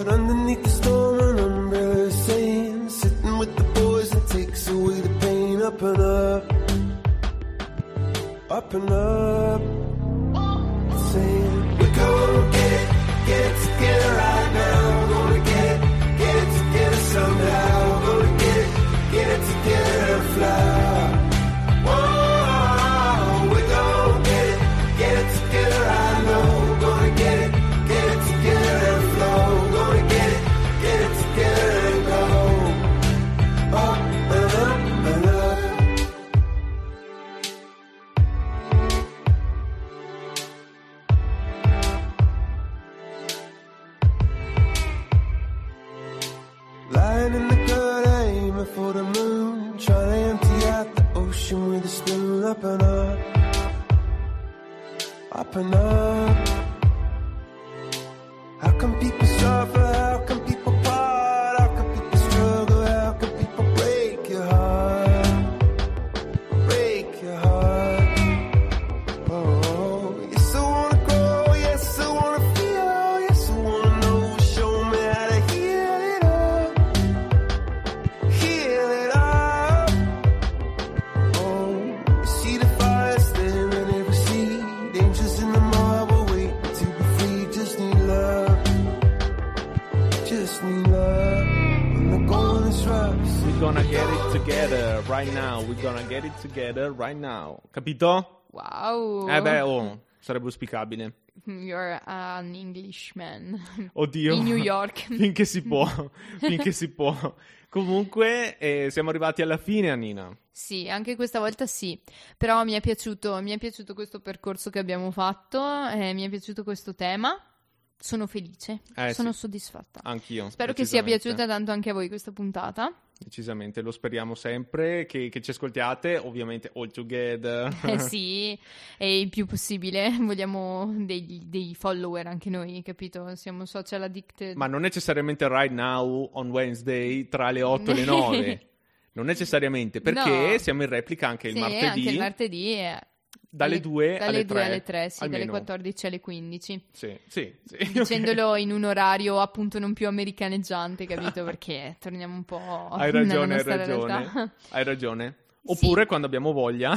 Underneath the storm, an umbrella saying, sitting with the boys and takes away the pain. Up and up, up and up. Right now. We're gonna get it together right now. Capito? Wow. Eh beh, oh, sarebbe auspicabile. You're an Englishman. Oddio. In New York. finché si può, finché si può. Comunque, eh, siamo arrivati alla fine, Anina. Sì, anche questa volta sì, però mi è piaciuto, mi è piaciuto questo percorso che abbiamo fatto, eh, mi è piaciuto questo tema, sono felice, Eh, sono sì. soddisfatta. Anch'io. Spero che sia piaciuta tanto anche a voi questa puntata. Decisamente, lo speriamo sempre che, che ci ascoltiate, ovviamente all together. Eh sì, e il più possibile, vogliamo dei, dei follower anche noi, capito? Siamo social addicted. Ma non necessariamente right now on Wednesday tra le 8 e le 9. Non necessariamente, perché No. siamo in replica anche il Sì, martedì anche il martedì è dalle 2 dalle alle 2 3. alle 3, sì, dalle almeno. 14 alle 15. Sì, sì, sì. Dicendolo in un orario appunto non più americaneggiante, capito? Perché torniamo un po' Hai ragione, hai ragione. realtà. Hai ragione. Sì. Oppure quando abbiamo voglia,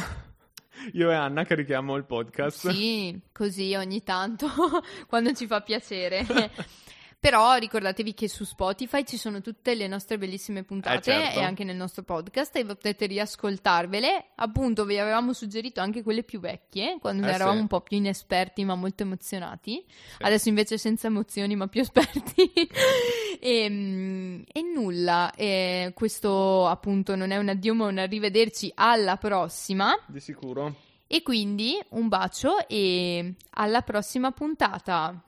io e Anna carichiamo il podcast. Sì, così ogni tanto, quando ci fa piacere. Però ricordatevi che su Spotify ci sono tutte le nostre bellissime puntate Eh, certo. e anche nel nostro podcast e potete riascoltarvele. Appunto, vi avevamo suggerito anche quelle più vecchie, quando Eh, eravamo sì. un po' più inesperti ma molto emozionati. Adesso invece senza emozioni ma più esperti. e, mm, e nulla, e questo appunto non è un addio ma un arrivederci alla prossima. Di sicuro. E quindi un bacio e alla prossima puntata.